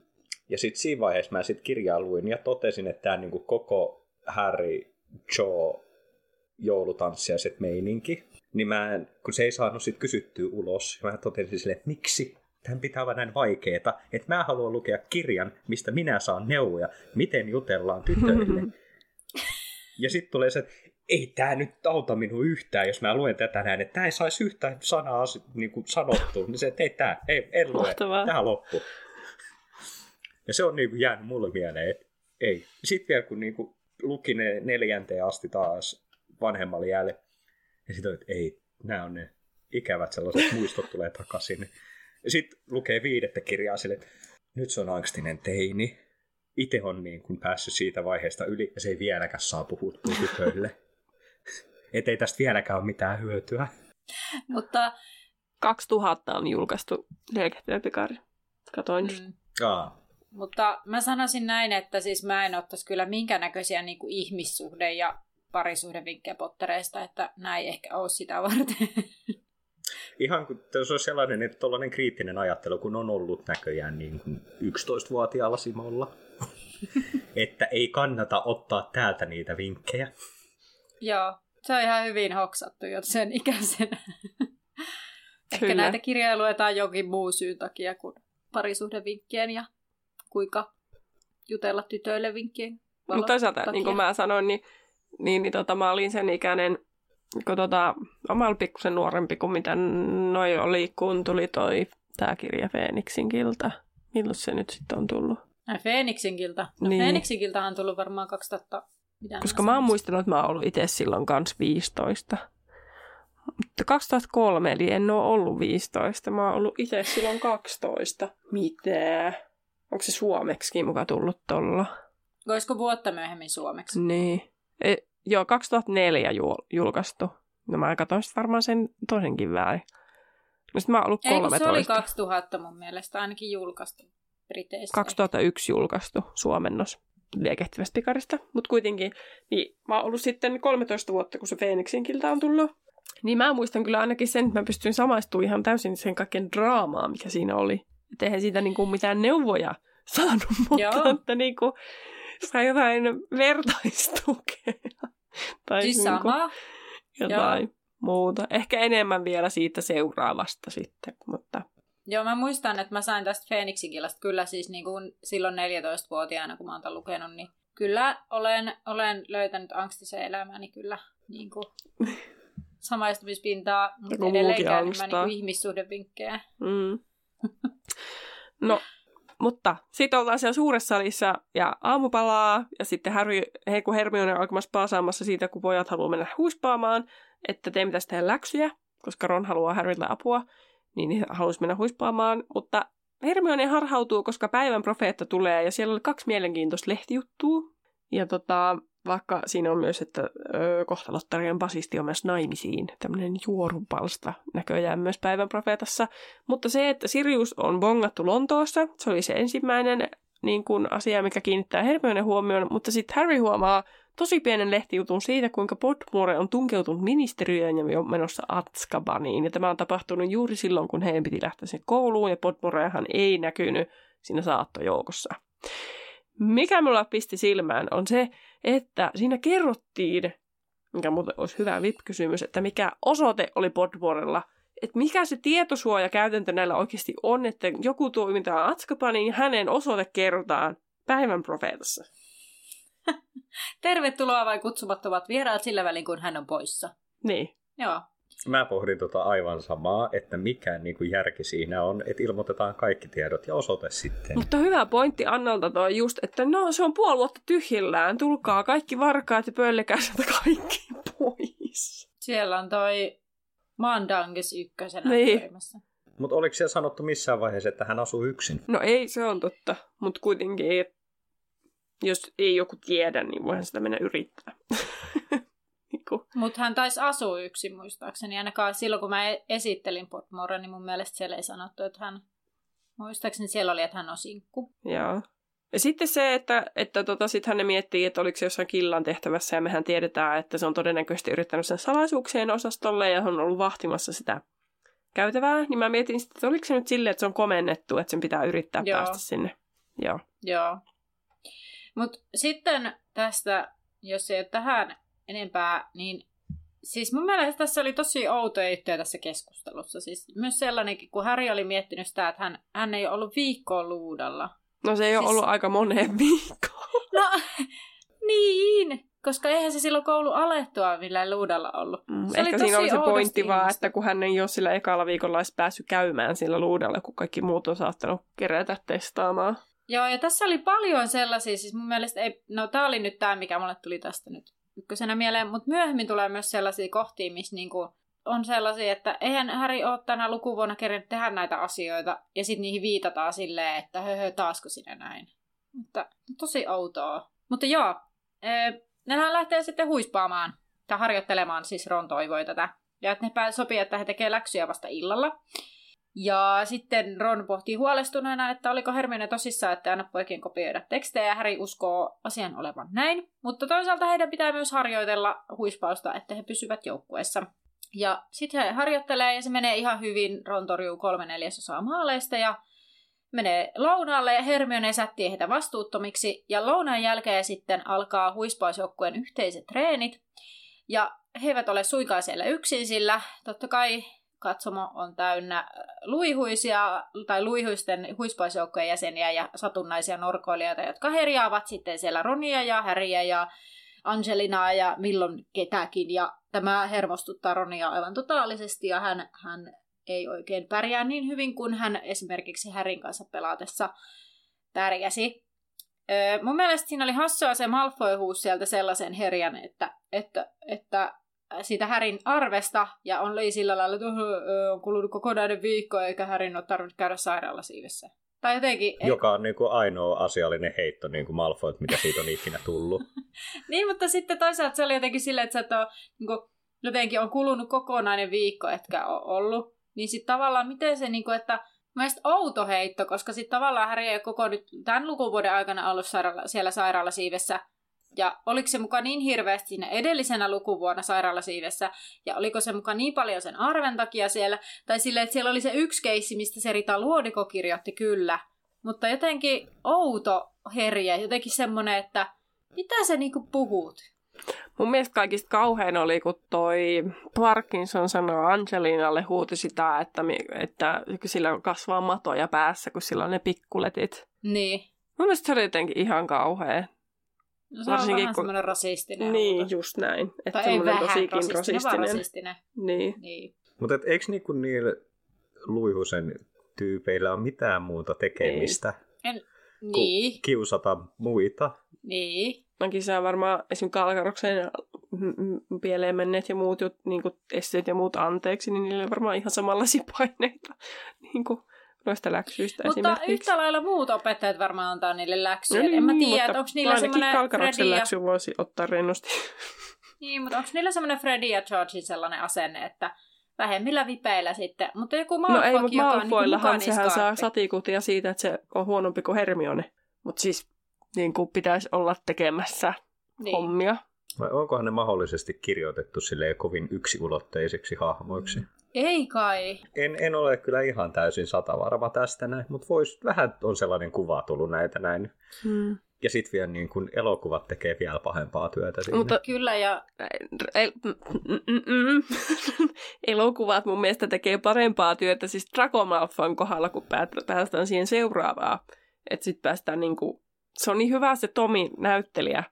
Ja sitten siinä vaiheessa mä sitten kirjaa luin ja totesin, että tämä niinku koko Harry, Joe, joulutanssiaiset meininki, niin mä en, kun se ei saanut sitten kysyttyä ulos, mä totesin sille, että miksi tämän pitää olla näin vaikeeta, että mä haluan lukea kirjan, mistä minä saan neuvoja, miten jutellaan tytöille. ja sitten tulee se, että ei tämä nyt auta minua yhtään, jos mä luen tätä näin, että tämä ei saisi yhtään sanaa niin kuin sanottu. Niin se, että ei tämä, ei, en lue, tämä loppu. Ja se on niin kuin jäänyt mulle mieleen, ei. Sitten vielä kun niin kuin luki ne neljänteen asti taas vanhemmalle jäälle, ja sitten että ei, nämä on ne ikävät sellaiset muistot tulee takaisin. Ja sitten lukee viidettä kirjaa sille, että nyt se on angstinen teini. Itse on niin kuin päässyt siitä vaiheesta yli, ja se ei vieläkään saa puhuttua tytöille. Että ei tästä vieläkään ole mitään hyötyä. Mutta 2000 on julkaistu Lelkehtyä Pikari. Katoin just. Mm. Aa. Mutta mä sanoisin näin, että siis mä en ottaisi kyllä minkäännäköisiä niin kuin ihmissuhde- ja parisuhdevinkkejä pottereista, että näin ei ehkä ole sitä varten. Ihan kun se on sellainen, että tuollainen kriittinen ajattelu, kun on ollut näköjään niin 11-vuotiaalla Simolla, että ei kannata ottaa täältä niitä vinkkejä. Joo, se on ihan hyvin hoksattu jo sen ikäisenä. Ehkä Kyllä. näitä kirjoja luetaan jokin muu syyn takia kuin parisuhdevinkkien ja kuinka jutella tytöille vinkkien Mutta toisaalta, takia. niin kuin mä sanoin, niin, niin, niin tota, mä olin sen ikäinen, kun tota, omalla pikkusen nuorempi kuin mitä noi oli, kun tuli toi tää kirja Feeniksin kilta. Milloin se nyt sitten on tullut? Feeniksin kilta. No niin. Feeniksin kilta on tullut varmaan 2000... Mitä Koska mä oon muistanut, että mä oon ollut itse silloin kans 15. Mutta 2003, eli en ole ollut 15. Mä oon ollut itse silloin 12. Mitä? Onko se suomeksi muka tullut tolla? Olisiko vuotta myöhemmin suomeksi? Niin. E, joo, 2004 jul- julkaistu. No mä katsoin sitten varmaan sen toisenkin väärin. No sit mä oon ollut Ei, kun 13. se oli 2000 mun mielestä ainakin julkaistu Briteissä. 2001 julkaistu suomennos liekehtivästä pikarista, mutta kuitenkin, niin mä oon ollut sitten 13 vuotta, kun se Phoenixin kilta on tullut. Niin mä muistan kyllä ainakin sen, että mä pystyin samaistumaan ihan täysin sen kaiken draamaa, mikä siinä oli. Että eihän siitä niinku mitään neuvoja saanut, mutta Joo. että niinku sai jotain vertaistukea. tai Siis niinku sama. jotain muuta. Ehkä enemmän vielä siitä seuraavasta sitten, mutta Joo, mä muistan, että mä sain tästä Phoenixin killasta kyllä siis niin kuin silloin 14-vuotiaana, kun mä oon lukenut, niin kyllä olen, olen löytänyt angstisen elämäni kyllä niin kuin samaistumispintaa, mutta edelleenkään niin kuin ihmissuhdevinkkejä. Mm. No, mutta sitten ollaan siellä suuressa salissa ja aamupalaa, ja sitten Harry, hei kun Hermione on alkamassa paasaamassa siitä, kun pojat haluaa mennä huispaamaan, että teemme tästä tehdä läksyjä, koska Ron haluaa Harrylle apua, niin he haluaisi mennä huispaamaan, mutta Hermione harhautuu, koska päivän profeetta tulee, ja siellä oli kaksi mielenkiintoista lehtijuttua, ja tota, vaikka siinä on myös, että ö, kohtalottarien basisti on myös naimisiin, tämmöinen juorupalsta näköjään myös päivän profeetassa, mutta se, että Sirius on bongattu Lontoossa, se oli se ensimmäinen niin kuin, asia, mikä kiinnittää Hermione huomioon, mutta sitten Harry huomaa tosi pienen lehtijutun siitä, kuinka Podmore on tunkeutunut ministeriöön ja on menossa Atskabaniin. Ja tämä on tapahtunut juuri silloin, kun heidän piti lähteä sen kouluun, ja Podmorehan ei näkynyt siinä saattojoukossa. Mikä mulla pisti silmään on se, että siinä kerrottiin, mikä muuten olisi hyvä VIP-kysymys, että mikä osoite oli Podmorella, että mikä se tietosuojakäytäntö näillä oikeasti on, että joku toimintaa Atskabaniin, niin hänen osoite kerrotaan päivän profeetassa. Tervetuloa vai kutsumattomat vieraat sillä välin, kun hän on poissa. Niin. Joo. Mä pohdin tota aivan samaa, että mikä niin kuin järki siinä on, että ilmoitetaan kaikki tiedot ja osoite sitten. Mutta hyvä pointti Annalta toi just, että no se on puoli vuotta tyhjillään, tulkaa kaikki varkaat ja pöllekäiset kaikki pois. Siellä on toi Mandanges ykkösenä Niin. pyörimässä. Mutta oliko siellä sanottu missään vaiheessa, että hän asuu yksin? No ei, se on totta, mutta kuitenkin, jos ei joku tiedä, niin voihan sitä mennä yrittää. Niinku, Mutta hän taisi asua yksin muistaakseni. Ainakaan silloin, kun mä e- esittelin Potmore, niin mun mielestä siellä ei sanottu, että hän... Muistaakseni siellä oli, että hän on sinkku. Joo. Ja sitten se, että, että tota, sitten hän miettii, että oliko se jossain killan tehtävässä, ja mehän tiedetään, että se on todennäköisesti yrittänyt sen salaisuuksien osastolle, ja on ollut vahtimassa sitä käytävää, niin mä mietin sitten, että oliko se nyt silleen, että se on komennettu, että sen pitää yrittää. Joo. päästä sinne. Joo. Joo. Mutta sitten tästä, jos ei ole tähän enempää, niin siis mun mielestä tässä oli tosi outoja juttuja tässä keskustelussa. Siis myös sellainenkin, kun Harry oli miettinyt sitä, että hän, hän ei ollut viikkoon luudalla. No se ei siis... ole ollut aika moneen viikkoon. No, niin, koska eihän se silloin koulu alettua millään luudalla ollut. Mm, se ehkä oli siinä oli se pointti vaan, että kun hän ei ole sillä ekalla viikolla edes päässyt käymään sillä luudalla, kun kaikki muut on saattanut kerätä testaamaan. Joo, ja tässä oli paljon sellaisia, siis mun mielestä ei, no tää oli nyt tämä, mikä mulle tuli tästä nyt ykkösenä mieleen, mutta myöhemmin tulee myös sellaisia kohtia, missä niinku on sellaisia, että eihän Häri ole tänä lukuvuonna kerännyt tehdä näitä asioita, ja sitten niihin viitataan silleen, että höhö, taasko sinä näin. Mutta tosi outoa. Mutta joo, ee, nehän lähtee sitten huispaamaan, tai harjoittelemaan, siis Ron toivoi tätä. Ja että ne sopii, että he tekee läksyjä vasta illalla. Ja sitten Ron pohtii huolestuneena, että oliko Hermione tosissaan, että anna poikien kopioida tekstejä, ja Harry uskoo asian olevan näin. Mutta toisaalta heidän pitää myös harjoitella huispausta, että he pysyvät joukkueessa. Ja sitten he harjoittelee, ja se menee ihan hyvin. Ron torjuu kolme neljäsosaa maaleista, ja menee lounaalle, ja Hermione sättii heitä vastuuttomiksi. Ja lounaan jälkeen sitten alkaa huispausjoukkueen yhteiset treenit. Ja he eivät ole suinkaan siellä yksin, sillä totta kai katsomo on täynnä äh, luihuisia tai luihuisten huispausjoukkojen jäseniä ja satunnaisia norkoilijoita, jotka herjaavat sitten siellä Ronia ja Häriä ja Angelinaa ja milloin ketäkin. Ja tämä hermostuttaa Ronia aivan totaalisesti ja hän, hän ei oikein pärjää niin hyvin kuin hän esimerkiksi Härin kanssa pelaatessa pärjäsi. Mun mielestä siinä oli hassua se Malfoy huusi sieltä sellaisen herjan, että, että, että siitä Härin arvesta, ja on oli sillä lailla, että "Öö, on kulunut kokonainen viikko, eikä Härin ole tarvinnut käydä sairaalasiivessä. Tai jotenkin... ei- Joka on niin kuin ainoa asiallinen heitto niin kuin Malfoy, mitä siitä on ikinä tullut. Niin, mutta sitten toisaalta se oli jotenkin silleen, että sä et ole, niin kuin, jotenkin on kulunut kokonainen viikko, etkä ole ollut. Niin sitten tavallaan miten se, niin kuin, että Mielestäni outo heitto, koska sitten tavallaan Häri ei koko nyt tämän lukuvuoden aikana ollut sairaala, siellä sairaalasiivessä. Ja oliko se mukaan niin hirveästi siinä edellisenä lukuvuonna sairaalasiivessä, ja oliko se mukaan niin paljon sen arven takia siellä, tai silleen, että siellä oli se yksi keissi, mistä se Rita Luodiko kirjoitti kyllä. Mutta jotenkin outo herje, jotenkin semmoinen, että mitä sä niinku puhut? Mun mielestä kaikista kauhein oli, kun toi Parkinson sanoi Angelinalle huuti sitä, että, että sillä kasvaa matoja päässä, kun sillä on ne pikkuletit. Niin. Mun mielestä se oli jotenkin ihan kauhea. No se on Varsinkin, vähän kun- semmoinen rasistinen. Niin, huuto. just näin. Että Tai ei vähän tosikin rasistinen, rasistinen. vaan rasistinen. Niin. Niin. Mutta eikö niinku niillä luihusen tyypeillä ole mitään muuta tekemistä Niin. kiusata muita? Niin. Mäkin saa varmaan esim. Kalkaroksen pieleen menneet ja muut jut, niin kuin esteet ja muut anteeksi, niin niillä on varmaan ihan samanlaisia paineita niin kuin noista läksyistä Mutta yhtä lailla muut opettajat varmaan antaa niille läksyjä. No No, en mä niin, tiedä, mutta onko niillä semmoinen Kalkaroksen Freddy ja... läksy voisi ottaa rennosti. Niin, mutta onko niillä semmoinen Freddy ja Georgein sellainen asenne, että vähemmillä vipeillä sitten. Mutta joku No Malfoy, ei, mutta joka on niin sehän saa sat... satikutia siitä, että se on huonompi kuin Hermione. Mutta siis niin kuin pitäisi olla tekemässä Niin. hommia. Vai onkohan ne mahdollisesti kirjoitettu silleen kovin yksiulotteisiksi hahmoiksi? Ei kai. En, en ole kyllä ihan täysin satavarma tästä näin, mutta vois, vähän on sellainen kuva tullut näitä näin. Hmm. Ja sitten vielä niin kun elokuvat tekee vielä pahempaa työtä siinä. Mutta Kyllä, ja el- elokuvat mun mielestä tekee parempaa työtä siis Draco Malfoyn kohdalla, kun päästään siihen seuraavaan. Että sitten päästään niinku, se on niin hyvä se Tomi näyttelijä,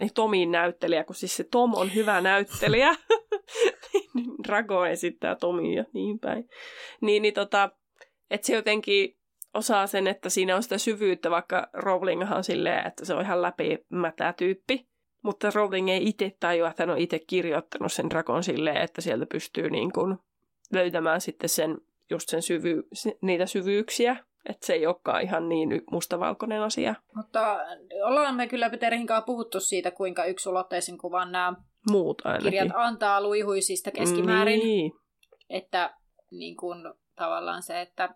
ei Tomin näyttelijä, kun siis se Tom on hyvä näyttelijä. Drago esittää Tomia ja niin päin. Niin, niin tota, että se jotenkin osaa sen, että siinä on sitä syvyyttä, vaikka Rowlinghan on silleen, että se on ihan läpimätä tyyppi. Mutta Rowling ei itse tajua, että hän on itse kirjoittanut sen Dragon silleen, että sieltä pystyy niin kuin löytämään sitten sen, just sen syvy, niitä syvyyksiä. Että se ei olekaan ihan niin mustavalkoinen asia. mutta ollaan me kyllä Peterin kanssa puhuttu siitä, kuinka yksulotteisen kuvan nämä Muut ainakin. kirjat antaa luihuisista keskimäärin. Niin. Että niin kun, tavallaan se, että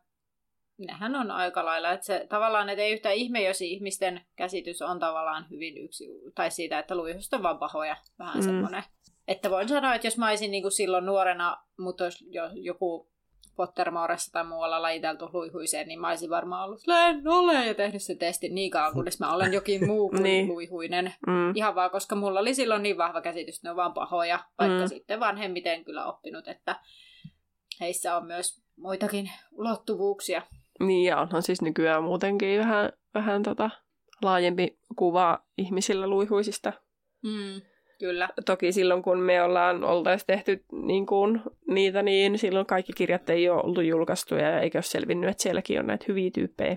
nehän on aika lailla, että se tavallaan, että ei yhtä ihme, jos ihmisten käsitys on tavallaan hyvin yksi, tai siitä, että luihuiset on vaan pahoja, vähän Mm. mm. semmoinen. Että voin sanoa, että jos mä olisin niin kuin silloin nuorena, mutta jos jo- joku Pottermoressa tai muualla lajiteltu luihuiseen, niin mä olisin varmaan ollut, en ole, ja tehnyt sen testin niin kauan, kunnes mä olen jokin muu kuin niin. luihuinen. Mm. Ihan vaan, koska mulla oli silloin niin vahva käsitys, että ne on vaan pahoja, vaikka mm. sitten vanhemmiten kyllä oppinut, että heissä on myös muitakin ulottuvuuksia. Niin, ja onhan siis nykyään muutenkin vähän, vähän tota, laajempi kuva ihmisillä luihuisista. Mm. Kyllä. Toki silloin, kun me ollaan oltaisi tehty niin kuin, niitä, niin silloin kaikki kirjat ei ole ollut julkaistuja eikä ole selvinnyt, että sielläkin on näitä hyviä tyyppejä.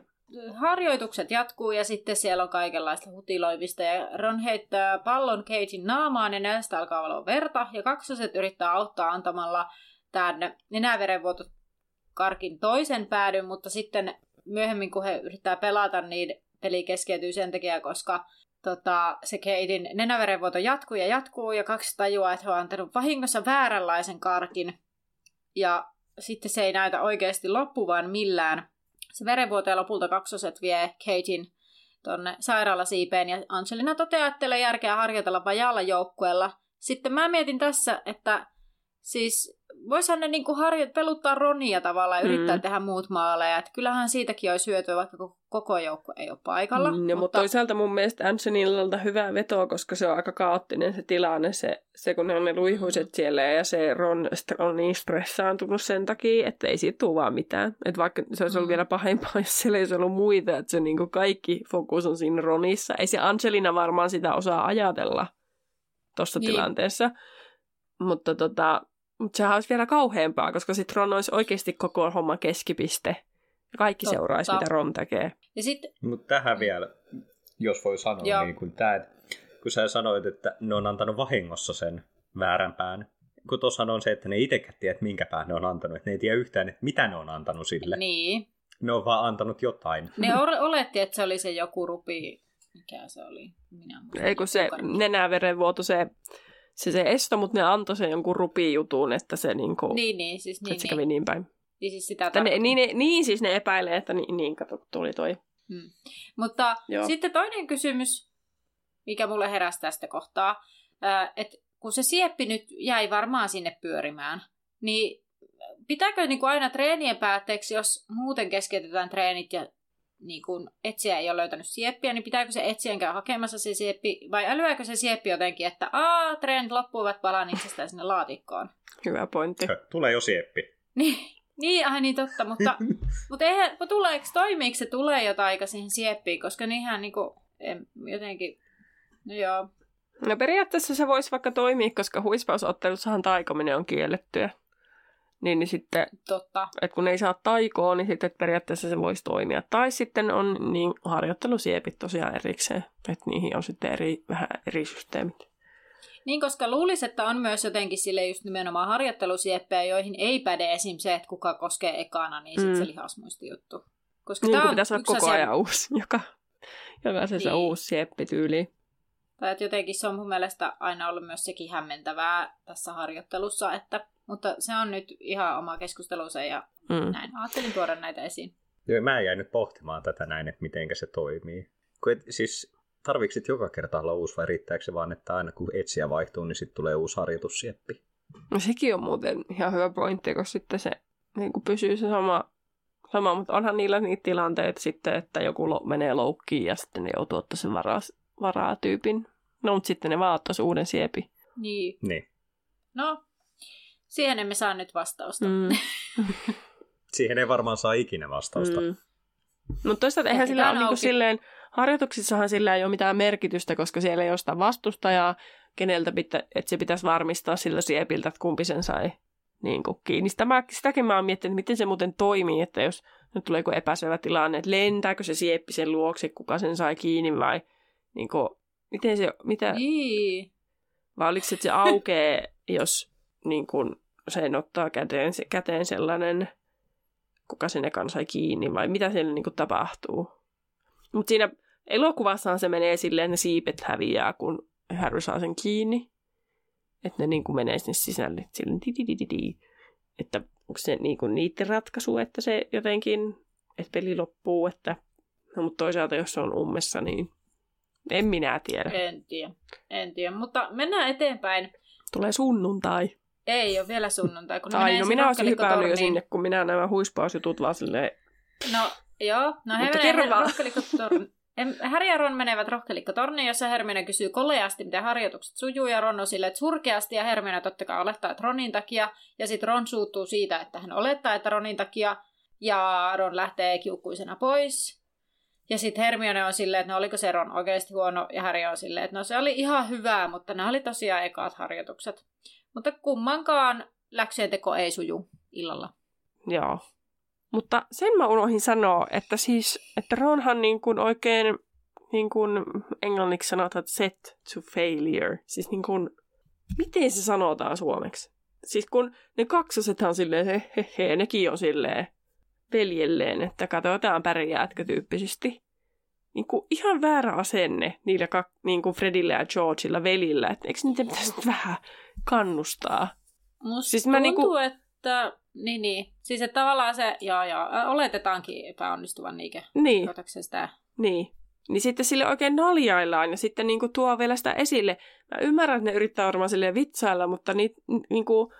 Harjoitukset jatkuu ja sitten siellä on kaikenlaista hutiloivista ja Ron heittää pallon Cagein naamaan ja näistä alkaa valoa verta ja kaksoset yrittää auttaa antamalla tämän nenäverenvuotokarkin toisen päädyn, mutta sitten myöhemmin kun he yrittää pelata, niin peli keskeytyy sen takia, koska tota, se Keidin nenäverenvuoto jatkuu ja jatkuu, ja kaksi tajuaa, että he on antanut vahingossa vääränlaisen karkin. Ja sitten se ei näytä oikeasti loppuvan millään. Se verenvuoto ja lopulta kaksoset vie Keidin tonne sairaalasiipeen, ja Angelina toteaa, että ei järkeä harjoitella vajalla joukkueella. Sitten mä mietin tässä, että siis voisihan ne niinku harjo- peluttaa Ronia tavallaan ja mm. yrittää tehdä muut maaleja. Että kyllähän siitäkin olisi hyötyä, vaikka koko joukko ei ole paikalla. Mm, mutta... mutta toisaalta mun mielestä Ansonilta hyvää vetoa, koska se on aika kaoottinen se tilanne, se, se kun ne on ne luihuiset mm. siellä ja se Ron on niin stressaantunut sen takia, että ei siitä tule vaan mitään. Että vaikka se olisi ollut mm. vielä pahempaa, jos siellä ei olisi ollut muita, että se niinku kaikki fokus on siinä Ronissa. Ei se Angelina varmaan sitä osaa ajatella tuossa niin. tilanteessa. Mutta tota, mutta sehän olisi vielä kauheampaa, koska sitten Ron olisi oikeasti koko homma keskipiste. Ja kaikki Totta. seuraisi, mitä Ron tekee. Ja sit... Mutta tähän vielä, jos voi sanoa, Joo. niin kun, tää, kun sä sanoit, että ne on antanut vahingossa sen väärän pään. Kun tuossa on se, että ne itsekään tiedä, että minkä pään ne on antanut. Että ne ei tiedä yhtään, että mitä ne on antanut sille. Niin. Ne on vaan antanut jotain. Ne oletti, että se oli se joku rupi... Mikä se oli? Minä ei kun se nenäverenvuoto, se se, se esto, mutta ne antoi sen jonkun rupijutun, että se niinku, niin, niin, siis niin, että se kävi niin päin. Niin, siis sitä ne, niin, niin, niin, siis ne epäilee, että niin, niin kato, tuli toi. Hmm. Mutta Joo. sitten toinen kysymys, mikä mulle heräsi tästä kohtaa, että kun se sieppi nyt jäi varmaan sinne pyörimään, niin pitääkö niin kuin aina treenien päätteeksi, jos muuten keskeytetään treenit ja niin kun etsiä ei ole löytänyt sieppiä, niin pitääkö se etsien käydä hakemassa se sieppi, vai älyääkö se sieppi jotenkin, että aa, treenit loppuvat, palaan itsestään sinne laatikkoon? Hyvä pointti. Tulee jo sieppi. Niin, niin ai niin totta, mutta, mutta eihän, tuleeko, toimiiko se tulee jotain aika siihen sieppiin, koska niinhän niin kuin, en, jotenkin, no joo. No periaatteessa se voisi vaikka toimia, koska huispausottelussahan taikominen on kiellettyä. Niin, niin sitten, Totta. että kun ei saa taikoa, niin sitten periaatteessa se voisi toimia. Tai sitten on niin harjoittelusiepit tosiaan erikseen, että niihin on sitten eri, vähän eri systeemit. Niin, koska luulisi, että on myös jotenkin sille just nimenomaan harjoittelusieppejä, joihin ei päde esim. se, että kuka koskee ekana, niin sitten mm. se lihasmuisti juttu. Koska niin, tämä pitäisi olla koko asia... ajan uusi, joka, joka se, niin. uusi sieppityyli. Tai että jotenkin se on mun mielestä aina ollut myös sekin hämmentävää tässä harjoittelussa, että mutta se on nyt ihan oma keskustelunsa ja mm. näin. Ajattelin tuoda näitä esiin. Joo, mä jäin nyt pohtimaan tätä näin, että miten se toimii. Kun et, siis tarvitsit joka kerta olla uusi vai riittääkö se vaan, että aina kun etsiä vaihtuu, niin sitten tulee uusi harjoitussieppi? No sekin on muuten ihan hyvä pointti, koska sitten se niin kuin pysyy se sama, sama, mutta onhan niillä niitä tilanteita sitten, että joku lo, menee loukkiin ja sitten ne joutuu ottaa sen varaa, varaa tyypin. No, mutta sitten ne vaan ottaisi uuden siepi. Niin. niin. No, Siihen emme saa nyt vastausta. Mm. Siihen ei varmaan saa ikinä vastausta. Mm. Mutta toisaalta eihän sillä ole niinku silleen, harjoituksissahan sillä ei ole mitään merkitystä, koska siellä ei ole sitä vastustajaa, keneltä pitä, että se pitäisi varmistaa sillä siepiltä, että kumpi sen sai niin kuin kiinni. Sitä mä, sitäkin mä oon miettinyt, miten se muuten toimii, että jos nyt tulee joku epäselvä tilanne, että lentääkö se sieppi sen luokse, kuka sen sai kiinni vai niin kuin, miten se, mitä... Niin. Vai oliko se, että se aukeaa, jos niin kuin sen ottaa käteen, käteen sellainen, kuka sinne kanssa kiinni, vai mitä siellä niin kuin tapahtuu. Mutta siinä elokuvassahan se menee silleen, että ne siipet häviää, kun Harry saa sen kiinni. Että ne niin kuin menee sinne sisälle. Silleen, että onko se niin kuin niiden ratkaisu, että se jotenkin, että peli loppuu, että no, mutta toisaalta jos se on ummessa, niin en minä tiedä. En tiedä, en tiedä, mutta mennään eteenpäin. Tulee sunnuntai. Ei ole vielä sunnuntai. Kun Ai, no minä olisin hypännyt jo sinne, kun minä nämä huispausjutut vaan silleen... No joo, no he. Em- Harry ja Ron menevät rokkeliikkotorniin, jossa Hermione kysyy koleasti, miten harjoitukset sujuu, ja Ron on silleen, että surkeasti, ja Hermione totta kai olettaa, että Ronin takia, ja sitten Ron suuttuu siitä, että hän olettaa, että Ronin takia, ja Ron lähtee kiukkuisena pois. Ja sitten Hermione on silleen, että no oliko se Ron oikeasti huono, ja Harry on silleen, että no se oli ihan hyvää, mutta nämä oli tosiaan ekaat harjoitukset. Mutta kummankaan läksyjen teko ei suju illalla. Joo. Mutta sen mä unohdin sanoa, että siis, että Ronhan niin kuin oikein, niin kuin englanniksi sanotaan set to failure. Siis niin kuin, miten se sanotaan suomeksi? Siis kun ne kaksosethan silleen, he, he, he, nekin on silleen veljelleen, että katsotaan pärjäätkö tyyppisesti. Niin kuin ihan väärä asenne niillä kak, niin kuin Fredillä ja Georgeilla velillä, että eikö niitä pitäisi nyt vähän kannustaa? Musta Siis mä tuntuu, niinku- että... Niin, niin. Siis että tavallaan se, joo, ä, oletetaankin epäonnistuvan niinkö? Niin. Sitä? Niin. Niin sitten sille oikein naljaillaan ja sitten niinku tuo vielä sitä esille. Mä ymmärrän, että ne yrittää varmaan silleen vitsailla, mutta ni, niinku,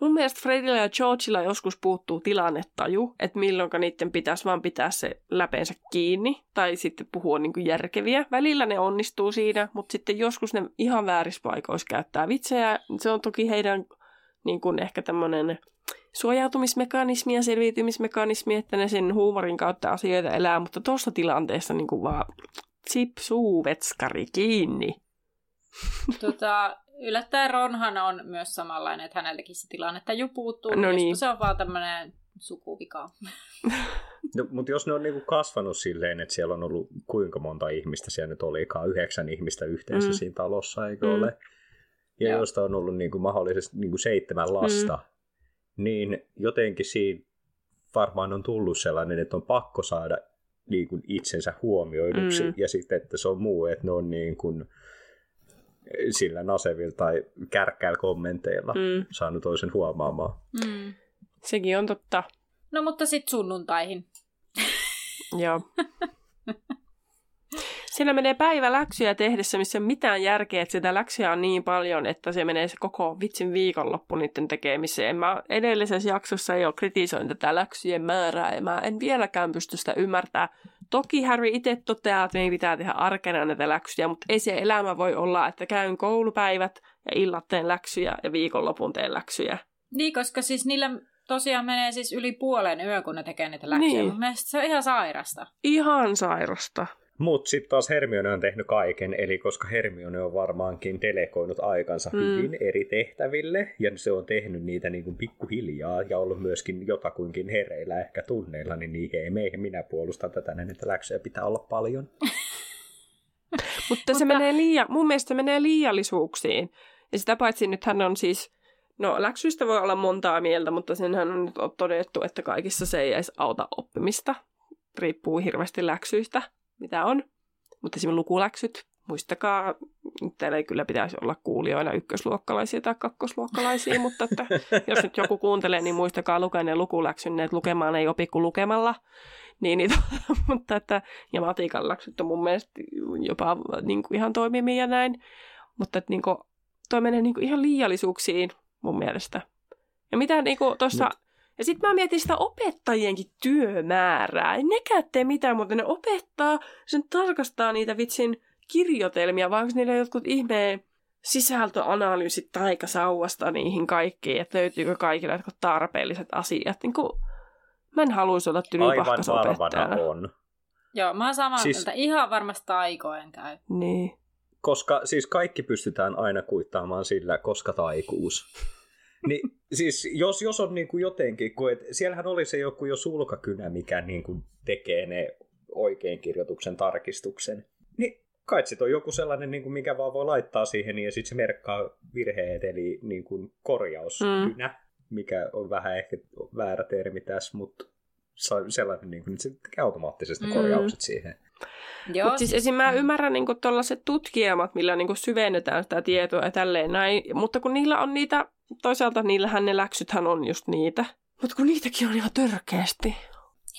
mun mielestä Fredillä ja Georgeilla joskus puuttuu tilannetaju, että milloin niiden pitäisi vaan pitää se läpeensä kiinni tai sitten puhua niinku järkeviä. Välillä ne onnistuu siinä, mutta sitten joskus ne ihan väärissä paikoissa käyttää vitsejä. Se on toki heidän niin kuin ehkä tämmöinen suojautumismekanismi ja selviytymismekanismi, että ne sen huumorin kautta asioita elää, mutta tuossa tilanteessa niin kuin vaan zip suu vetskari kiinni. Tota, yllättäen Ronhan on myös samanlainen, että häneltäkin se tilanne jo puuttuu. No niin. se on vaan tämmöinen sukuvika. No, mutta jos ne on niinku kasvanut silleen, että siellä on ollut kuinka monta ihmistä, siellä nyt olikaan yhdeksän ihmistä yhteensä Mm. siinä talossa, eikö Mm. ole? Ja Joo. joista on ollut niinku mahdollisesti niinku seitsemän lasta, mm. niin jotenkin siinä varmaan on tullut sellainen, että on pakko saada niinku itsensä huomioiduksi, Mm. mm. ja sitten, että se on muu, että ne on niin kuin sillä nasevilla tai kärkkäillä kommenteilla mm. Saanut toisen huomaamaan. Mm. sekin on totta. No mutta sitten sunnuntaihin. Joo. Siinä menee päivä läksyjä tehdessä, missä ei ole mitään järkeä, että sitä läksyjä on niin paljon, että se menee se koko vitsin viikonloppu niiden tekemiseen. Mä edellisessä jaksossa jo kritisoin tätä läksyjen määrää ja mä en vieläkään pysty sitä ymmärtää. Toki Harry itse toteaa, että meidän pitää tehdä arkena näitä läksyjä, mutta ei se elämä voi olla, että käyn koulupäivät ja illat teen läksyjä ja viikonlopun teen läksyjä. Niin, koska siis niillä tosiaan menee siis yli puolen yö, kun ne tekee niitä läksyjä. Niin. Mun mielestä se on ihan sairasta. Ihan sairasta. Mutta sitten taas Hermione on tehnyt kaiken, eli koska Hermione on varmaankin delegoinut aikansa Mm. hyvin eri tehtäville, ja se on tehnyt niitä niin kuin pikkuhiljaa ja ollut myöskin jotakuinkin hereillä ehkä tunneilla, niin niin hei, meihin minä puolustan tätä, näin, että läksyjä pitää olla paljon. Mutta se menee liian, mun mielestä se menee liiallisuuksiin. Ja sitä paitsi nythän on siis, no läksyistä voi olla montaa mieltä, mutta senhän on nyt todettu, että kaikissa se ei edes auta oppimista. Riippuu hirveästi läksyistä, mitä on. Mutta esimerkiksi lukuläksyt, muistakaa, teillä ei kyllä pitäisi olla kuulijoina ykkösluokkalaisia tai kakkosluokkalaisia, mutta että jos nyt joku kuuntelee, niin muistakaa lukea ne lukuläksyn, että lukemaan ei opi kuin lukemalla. Niin, niin, mutta että, ja matikan läksyt on mun mielestä jopa niin kuin ihan toimimia ja näin. Mutta että niin kuin, toi menee niin kuin ihan liiallisuuksiin mun mielestä. Ja mitä niin tuossa... Ja sitten mä mietin sitä opettajienkin työmäärää. Ei nekään tee mitään, mutta ne opettaa, sen tarkastaa niitä vitsin kirjoitelmia, vaan onko niillä jotkut ihmeen sisältöanalyysit taikasauvasta niihin kaikkiin, että löytyykö kaikille jotkut tarpeelliset asiat. Niin kuin, mä en haluaisi olla tylypahkas opettajana. on. Joo, mä oon samaa Siis- siis... mieltä. Ihan varmasti taikoen käy. Niin. Koska siis kaikki pystytään aina kuittaamaan sillä, koska taikuus. Niin, siis jos, jos on niin kuin jotenkin, kun et, siellähän oli se joku jo sulkakynä, mikä niin kuin tekee ne oikein kirjoituksen tarkistuksen. Niin kai sit on joku sellainen, niin kuin mikä vaan voi laittaa siihen, ja sitten se merkkaa virheet, eli niin kuin korjauskynä, mm. mikä on vähän ehkä väärä termi tässä, mutta sellainen, niin kuin, että se tekee automaattisesti Mm. korjaukset siihen. Joo, Mutta siis esim. mä ymmärrän niinku tuollaiset tutkielmat, millä niinku syvennetään sitä tietoa ja tälleen näin. Mutta kun niillä on niitä, toisaalta niillähän ne läksythän on just niitä. Mutta kun niitäkin on ihan törkeästi.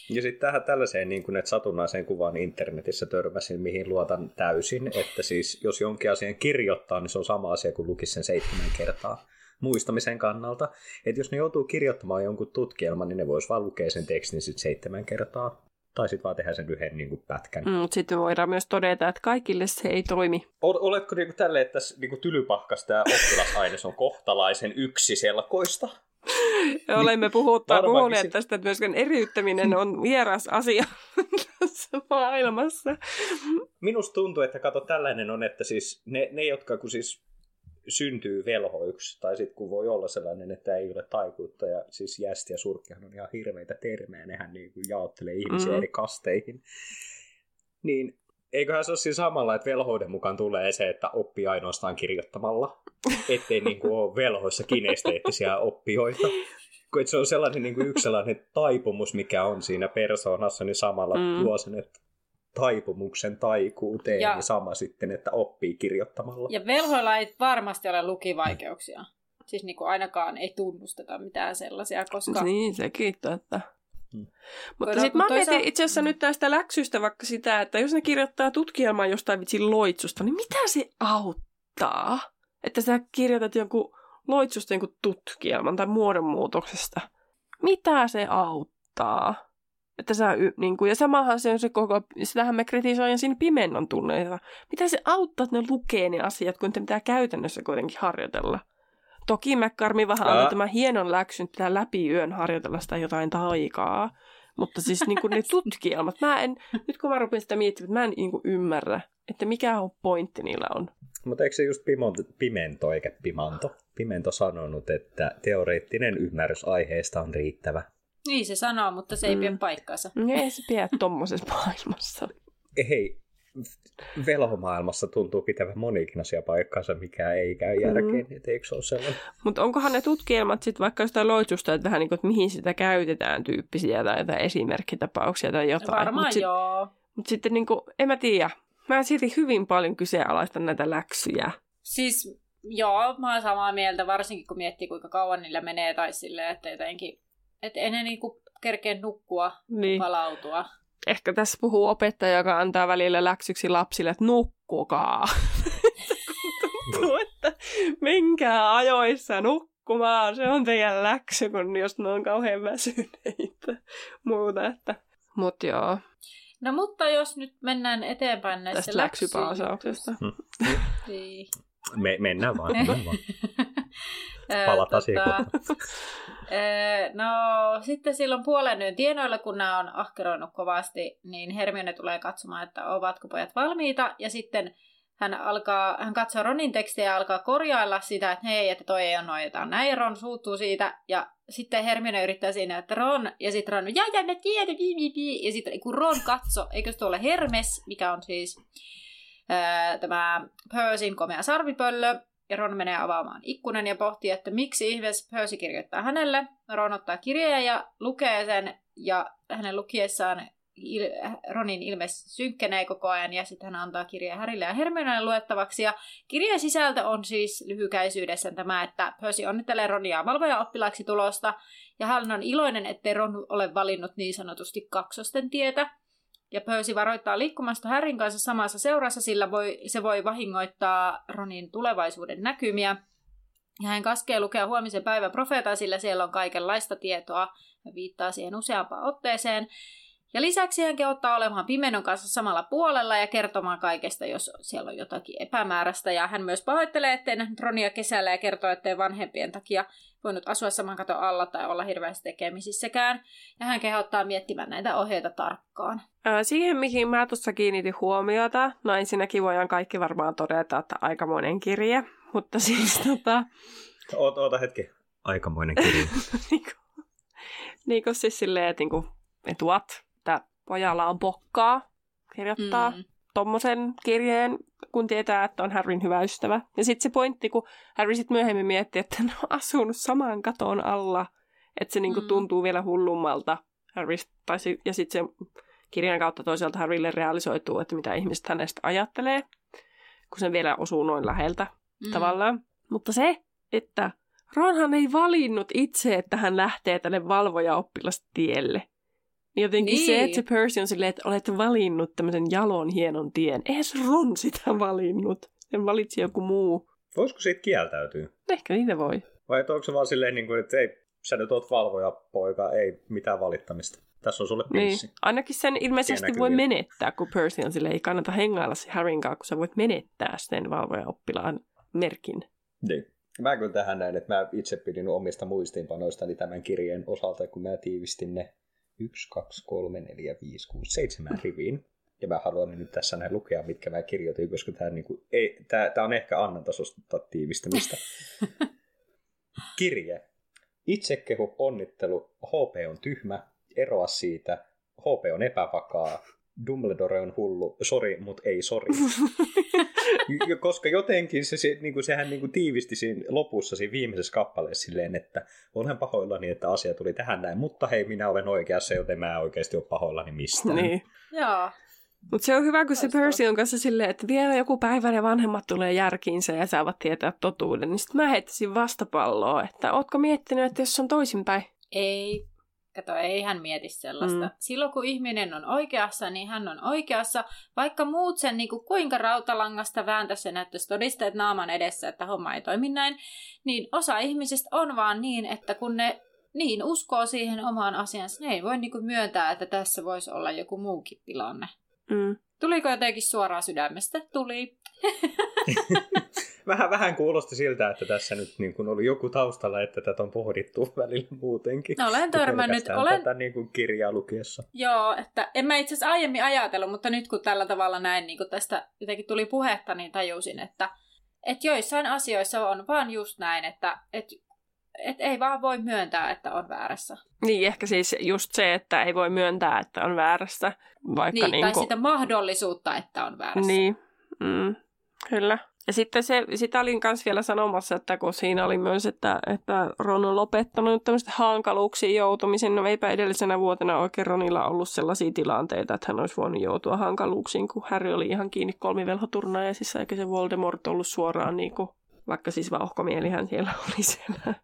Ja sitten tähän tällaiseen niin kuin, että satunnaiseen kuvaan internetissä törmäsin, mihin luotan täysin, että siis jos jonkin asian kirjoittaa, niin se on sama asia kuin lukisi sen seitsemän kertaa. muistamisen kannalta. Että jos ne joutuu kirjoittamaan jonkun tutkielman, niin ne vois vaan lukea sen tekstin sitten seitsemän kertaa. Tai sitten vaan tehdä sen yhden niin kuin, pätkän. Mm, sitten voidaan myös todeta, että kaikille se ei toimi. Oletko niin kuin, tälle, että tässä niin kuin, tylypahkas tämä oppilasaines on kohtalaisen yksiselkoista? Olemme puhuttaa, puhuneet tästä, että myöskään eriyttäminen on vieras asia tässä maailmassa. Minusta tuntuu, että kato tällainen on, että siis ne, ne jotka kun siis syntyy velhoiksi, tai sitten kun voi olla sellainen, että ei ole taikuutta, ja siis jästi ja surkkihan on ihan hirveitä termejä, nehän niin kuin jaottelee ihmisiä mm-hmm. eri kasteihin. Niin eiköhän se ole siinä samalla, että velhoiden mukaan tulee se, että oppii ainoastaan kirjoittamalla, ettei niin kuin ole velhoissa kinesteettisiä oppijoita. Kun se on sellainen niin kuin yksi sellainen taipumus, mikä on siinä persoonassa, niin samalla mm. tuo sen, että taipumuksen taikuuteen ja, ja sama sitten, että oppii kirjoittamalla. Ja velhoilla ei varmasti ole lukivaikeuksia. Siis niin kuin ainakaan ei tunnusteta mitään sellaisia, koska... Niin, sekin että... Hmm. Mutta sitten mä toisa... mietin itse asiassa nyt tästä läksystä vaikka sitä, että jos ne kirjoittaa tutkielmaa jostain vitsin loitsusta, niin mitä se auttaa? Että sä kirjoitat jonkun loitsusta jonkun tutkielman tai muodonmuutoksesta. Mitä se auttaa? Että sä, niin kuin, ja samahan se on se koko, sitähän me kritisoin siinä pimennon tunneilla. Mitä se auttaa, että ne lukee ne asiat, kun te pitää käytännössä kuitenkin harjoitella? Toki McCarmi vähän antoi tämän hienon läksyn, pitää läpi yön harjoitella sitä jotain taikaa. Mutta siis niin kuin ne tutkielmat, mä en, nyt kun mä rupean sitä miettimään, mä en niin kuin ymmärrä, että mikä on pointti niillä on. Mutta eikö se just Pimento, Pimento eikä Pimanto? Pimento sanonut, että teoreettinen ymmärrys aiheesta on riittävä. Niin se sanoo, mutta se ei mm. pidä paikkaansa. Ei se pidä tuommoisessa maailmassa. Hei, velhomaailmassa tuntuu pitävän monikin asia paikkaansa, mikä ei käy järkeen, mm. että eikö se ole sellainen? Mutta onkohan ne tutkielmat sitten vaikka jostain loitsusta, että vähän niin kuin, että mihin sitä käytetään tyyppisiä tai jotain esimerkkitapauksia tai jotain. Varmaan mut sit, joo. Mutta sitten niin kuin, en mä tiedä. Mä silti hyvin paljon kyseenalaistan näitä läksyjä. Siis joo, mä oon samaa mieltä, varsinkin kun miettii kuinka kauan niillä menee tai silleen, että jotenkin että ennen niinku kerkeä nukkua, niin. palautua. Ehkä tässä puhuu opettaja, joka antaa välillä läksyksi lapsille, että nukkukaa. Tuntuu, että menkää ajoissa nukkumaan. Se on teidän läksy, kun jos ne on kauhean väsyneitä. Muuta, että... Mut joo. No mutta jos nyt mennään eteenpäin näistä Tästä läksypaasauksesta. niin. Me, mennään vaan. Mennään vaan. Palataan tota, no sitten silloin puolen yön tienoilla, kun nämä on ahkeroinut kovasti, niin Hermione tulee katsomaan, että ovatko pojat valmiita. Ja sitten hän, alkaa, hän katsoo Ronin tekstiä ja alkaa korjailla sitä, että hei, että toi ei ole noin jotain. Näin Ron suuttuu siitä ja sitten Hermione yrittää siinä, että Ron, ja sitten Ron, ja, ja mä tiedän, bi, bi, bi. Ja sitten kun Ron katso, eikö se ole Hermes, mikä on siis ää, tämä Percyn komea sarvipöllö, ja Ron menee avaamaan ikkunan ja pohtii, että miksi ihmeessä Percy kirjoittaa hänelle. Ron ottaa kirjeen ja lukee sen, ja hänen lukiessaan il- Ronin ilme synkkenee koko ajan, ja sitten hän antaa kirjeen Härille ja Hermionelle luettavaksi. Ja kirjeen sisältö on siis lyhykäisyydessä tämä, että Percy onnittelee Ronia valvoja oppilaaksi tulosta, ja hän on iloinen, ettei Ron ole valinnut niin sanotusti kaksosten tietä. Ja Percy varoittaa liikkumasta Harryn kanssa samassa seurassa, sillä voi, se voi vahingoittaa Ronin tulevaisuuden näkymiä. Ja hän kaskee lukea huomisen päivän profeetaa, sillä siellä on kaikenlaista tietoa ja viittaa siihen useampaan otteeseen. Ja lisäksi hän kehottaa olemaan pimenon kanssa samalla puolella ja kertomaan kaikesta, jos siellä on jotakin epämääräistä. Ja hän myös pahoittelee, ettei nähnyt Ronia kesällä ja kertoo, ettei vanhempien takia voinut asua saman katon alla tai olla hirveästi tekemisissäkään. Ja hän kehottaa miettimään näitä ohjeita tarkkaan. Siihen, mihin mä tuossa kiinnitin huomiota, no ensinnäkin voidaan kaikki varmaan todeta, että aikamoinen kirje, mutta siis tota... Oota, oota hetki. Aikamoinen kirje. niin, kuin, niin kuin siis silleen, että, niin kuin, että what? Että pojalla on pokkaa kirjoittaa mm. tommosen kirjeen, kun tietää, että on Harryn hyvä ystävä. Ja sitten se pointti, kun Harry sitten myöhemmin miettii, että ne on asunut saman katon alla, että se niinku mm. tuntuu vielä hullummalta. Harry, tai, ja sitten se kirjan kautta toisaalta Harrylle realisoituu, että mitä ihmiset hänestä ajattelee, kun se vielä osuu noin läheltä mm. tavallaan. Mutta se, että Ronhan ei valinnut itse, että hän lähtee tänne valvoja-oppilastielle. Niin jotenkin niin. se, että se Percy on silleen, että olet valinnut tämmöisen jalon hienon tien. Eihän se Ron sitä valinnut. Sen valitsi joku muu. Voisiko siitä kieltäytyä? Ehkä niitä voi. Vai onko se vaan silleen, niin kuin, että ei, sä nyt oot valvoja, poika, ei mitään valittamista. Tässä on sulle pinssi. Niin. Ainakin sen ilmeisesti voi kyllä. menettää, kun Percy on sille ei kannata hengailla se Harryn kanssa, kun sä voit menettää sen valvoja-oppilaan merkin. Niin. Mä kyllä tähän näin, että mä itse pidin omista muistiinpanoistani tämän kirjeen osalta, kun mä tiivistin ne 1, 2, 3, 4, 5, 6, 7 riviin. Ja mä haluan nyt tässä näin lukea, mitkä mä kirjoitin, koska tämä, niinku, ei, tää, tää on ehkä Annan tasosta tiivistämistä. Kirje. Itsekehu, onnittelu, HP on tyhmä, eroa siitä, HP on epävakaa, Dumbledore on hullu, sori, mut ei sori. Koska jotenkin se, se niin kuin, sehän niin kuin tiivisti siinä lopussa siinä viimeisessä kappaleessa silleen, että olen pahoillani, että asia tuli tähän näin, mutta hei, minä olen oikeassa, joten mä en oikeasti ole pahoillani mistään. Niin. Joo. Mutta se on hyvä, kun se. Percy on kanssa silleen, että vielä joku päivä ne vanhemmat tulee järkiinsä ja saavat tietää totuuden. Niin sitten mä heittäisin vastapalloa, että ootko miettinyt, että jos on toisinpäin? Ei. Kato, ei hän mieti sellaista. Mm. Silloin kun ihminen on oikeassa, niin hän on oikeassa. Vaikka muut sen niin kuin kuinka rautalangasta vääntäisi ja näyttäisi todisteet naaman edessä, että homma ei toimi näin, niin osa ihmisistä on vaan niin, että kun ne niin uskoo siihen omaan asiansa, ne ei voi niin kuin myöntää, että tässä voisi olla joku muukin tilanne. Mm. Tuliko jotenkin suoraan sydämestä? Tuli. Vähän, vähän kuulosti siltä, että tässä nyt niin kuin oli joku taustalla, että tätä on pohdittu välillä muutenkin. No, olen kuin törmännyt, olen- Tätä niin kuin kirjaa lukiessa. Joo, että en mä itse asiassa aiemmin ajatellut, mutta nyt kun tällä tavalla näin niin kun tästä jotenkin tuli puhetta, niin tajusin, että, että joissain asioissa on vaan just näin, että, että, että ei vaan voi myöntää, että on väärässä. Niin, ehkä siis just se, että ei voi myöntää, että on väärässä. Vaikka Niin, niin tai kuin... sitä mahdollisuutta, että on väärässä. Niin, mm, kyllä. Ja sitten se, sitä olin myös vielä sanomassa, että kun siinä oli myös, että, että Ron on lopettanut tämmöistä hankaluuksiin joutumisen. No eipä edellisenä vuotena oikein Ronilla ollut sellaisia tilanteita, että hän olisi voinut joutua hankaluuksiin, kun Harry oli ihan kiinni kolmivelhoturnajaisissa, eikä se Voldemort ollut suoraan niin kuin, vaikka siis vauhkomielihän siellä oli siellä,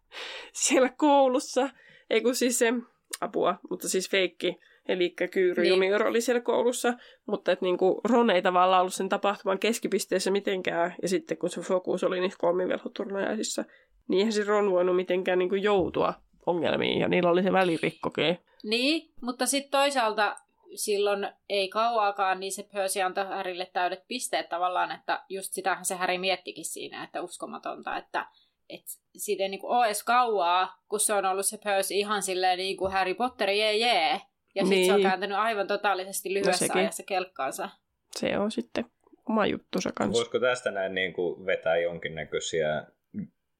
siellä koulussa. Ei kun siis se apua, mutta siis feikki. Eli Kyyry Niin. Junior oli siellä koulussa, mutta että niinku Ron ei tavallaan ollut sen tapahtuman keskipisteessä mitenkään. Ja sitten kun se fokus oli niissä kolmivelhoturnajaisissa, niin eihän se Ron voinut mitenkään niinku joutua ongelmiin. Ja niillä oli se välirikkokin. Niin, mutta sitten toisaalta silloin ei kauaakaan, niin se Percy antoi Harrylle täydet pisteet tavallaan, että just sitähän se Harry miettikin siinä, että uskomatonta, että et siitä ei niinku ole edes kauaa, kun se on ollut se Percy ihan silleen niin kuin Harry Potter jee jee. Ja sitten se on Niin. kääntänyt aivan totaalisesti lyhyessä sekin. ajassa kelkkaansa. Se on sitten oma juttusa kanssa. Voisiko tästä näin niin kuin vetää jonkinnäköisiä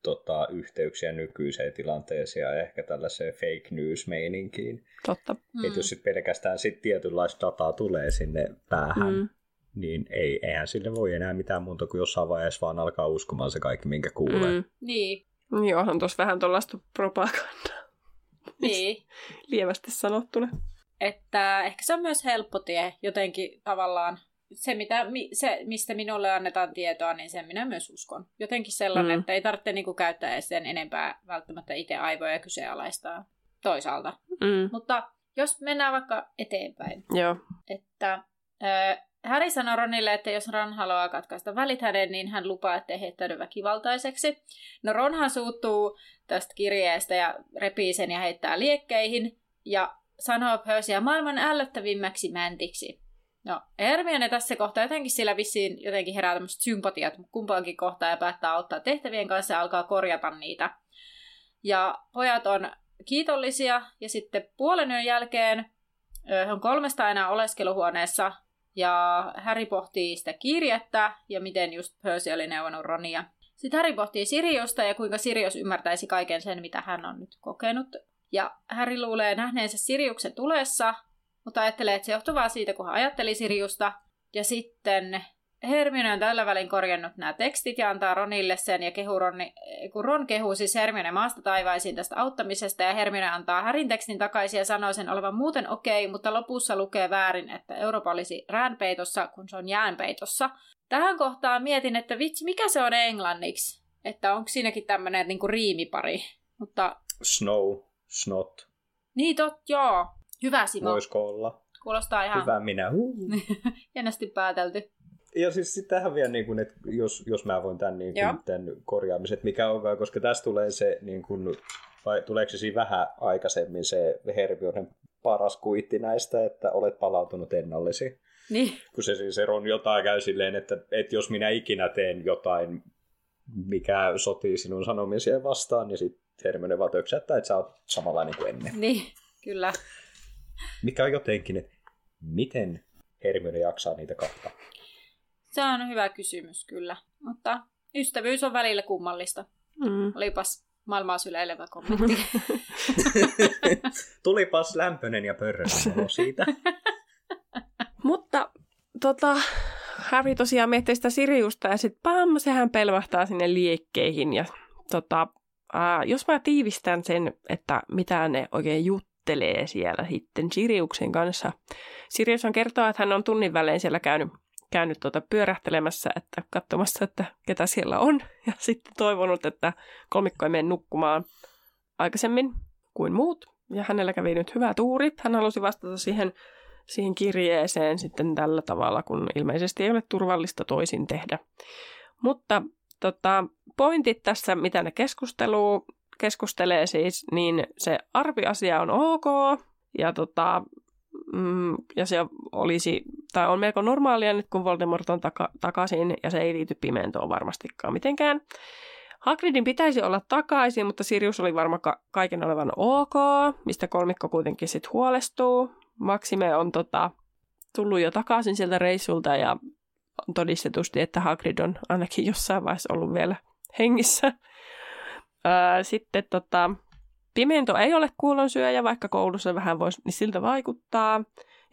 tota, yhteyksiä nykyiseen tilanteeseen ja ehkä tällaiseen fake news-meininkiin. Totta. Mm. Että jos sit pelkästään sit tietynlaista dataa tulee sinne päähän, mm. Niin ei, eihän sille voi enää mitään muuta kuin jossain vaiheessa vaan alkaa uskomaan se kaikki, minkä kuulee. Mm. Mm. Niin, Joo, on tuossa vähän tuollaista propagandaa, niin. lievästi sanottuna. Että ehkä se on myös helppo tie jotenkin tavallaan. Se, mitä, mi- se, mistä minulle annetaan tietoa, niin sen minä myös uskon. Jotenkin sellainen, Mm. että ei tarvitse niinku käyttää edes sen enempää välttämättä itse aivoja kyseenalaistaa toisaalta. Mm. Mutta jos mennään vaikka eteenpäin, Joo. että äh, Harry sanoi Ronille, että jos Ron haluaa katkaista välit hänen, niin hän lupaa, ettei heittäydy väkivaltaiseksi. No Ronhan suuttuu tästä kirjeestä ja repii sen ja heittää liekkeihin ja sanoo Percyä maailman ällöttävimmäksi mäntiksi. No Hermione tässä kohtaa jotenkin sillä vissiin jotenkin herää tämmöistä sympatiat kumpaankin kohtaan ja päättää auttaa tehtävien kanssa ja alkaa korjata niitä. Ja pojat on kiitollisia ja sitten puolen yön jälkeen he on kolmesta enää oleskeluhuoneessa ja Harry pohtii sitä kirjettä ja miten just Percy oli neuvonut Ronia. Sitten Harry pohtii Siriusta ja kuinka Sirius ymmärtäisi kaiken sen, mitä hän on nyt kokenut. Ja Harry luulee nähneensä Siriuksen tulessa, mutta ajattelee, että se johtuu vaan siitä, kun hän ajatteli Siriusta. Ja sitten Hermione on tällä välin korjannut nämä tekstit ja antaa Ronille sen, ja kehu Ronni, kun Ron kehuu siis Hermione maasta taivaisiin tästä auttamisesta, ja Hermione antaa Härin tekstin takaisin ja sanoo sen olevan muuten okei, mutta lopussa lukee väärin, että Eurooppa olisi räänpeitossa, kun se on jäänpeitossa. Tähän kohtaan mietin, että vitsi, mikä se on englanniksi? Että onko siinäkin tämmöinen niin riimipari? Mutta Snow, snot, niin tot, joo. Hyvä Simo. voisiko olla? Kuulostaa ihan Hyvä minä. Uh. jännästi päätelty. Ja siis sitten tähän vielä, niin kuin, että jos, jos mä voin tämän, niin kuin, tämän korjaamisen, että mikä onkaan, koska tässä tulee se, niin kuin, vai tuleeko se siinä vähän aikaisemmin se Hermionen paras kuitti näistä, että olet palautunut ennallesi. Niin. Kun se siis eron jotain käy silleen, että, että jos minä ikinä teen jotain, mikä sotii sinun sanomisia vastaan, niin sitten Hermione vaan töksättää, että sä oot samanlainen kuin ennen. Niin, kyllä. Mikä on jotenkin, että miten Hermione jaksaa niitä kahta? Se on hyvä kysymys kyllä, mutta ystävyys on välillä kummallista. Mm. Olipas maailmaa syleilevä kommentti. Tulipas lämpöinen ja pörröinen siitä. mutta tota, Harry tosiaan miettii sitä Siriusta ja sitten pam, sehän pelvahtaa sinne liekkeihin. Ja tota, ää, jos mä tiivistän sen, että mitä ne oikein juttelee siellä sitten Siriuksen kanssa. Sirius on kertoa, että hän on tunnin välein siellä käynyt käynyt tuota pyörähtelemässä, että katsomassa, että ketä siellä on. Ja sitten toivonut, että kolmikko ei mene nukkumaan aikaisemmin kuin muut. Ja hänellä kävi nyt hyvä tuuri. Hän halusi vastata siihen, siihen kirjeeseen sitten tällä tavalla, kun ilmeisesti ei ole turvallista toisin tehdä. Mutta tota, pointit tässä, mitä ne keskustelu, keskustelee siis, niin se arviasia on ok, ja tota, Mm, ja se olisi, tai on melko normaalia nyt, kun Voldemort on taka- takaisin, ja se ei liity pimentoon varmastikaan mitenkään. Hagridin pitäisi olla takaisin, mutta Sirius oli varma ka- kaiken olevan ok, mistä kolmikko kuitenkin sitten huolestuu. Maxime on tota, tullut jo takaisin sieltä reissulta ja todistetusti, että Hagrid on ainakin jossain vaiheessa ollut vielä hengissä. Sitten tota, Pimento ei ole kuulonsyöjä, vaikka koulussa vähän voisi niin siltä vaikuttaa.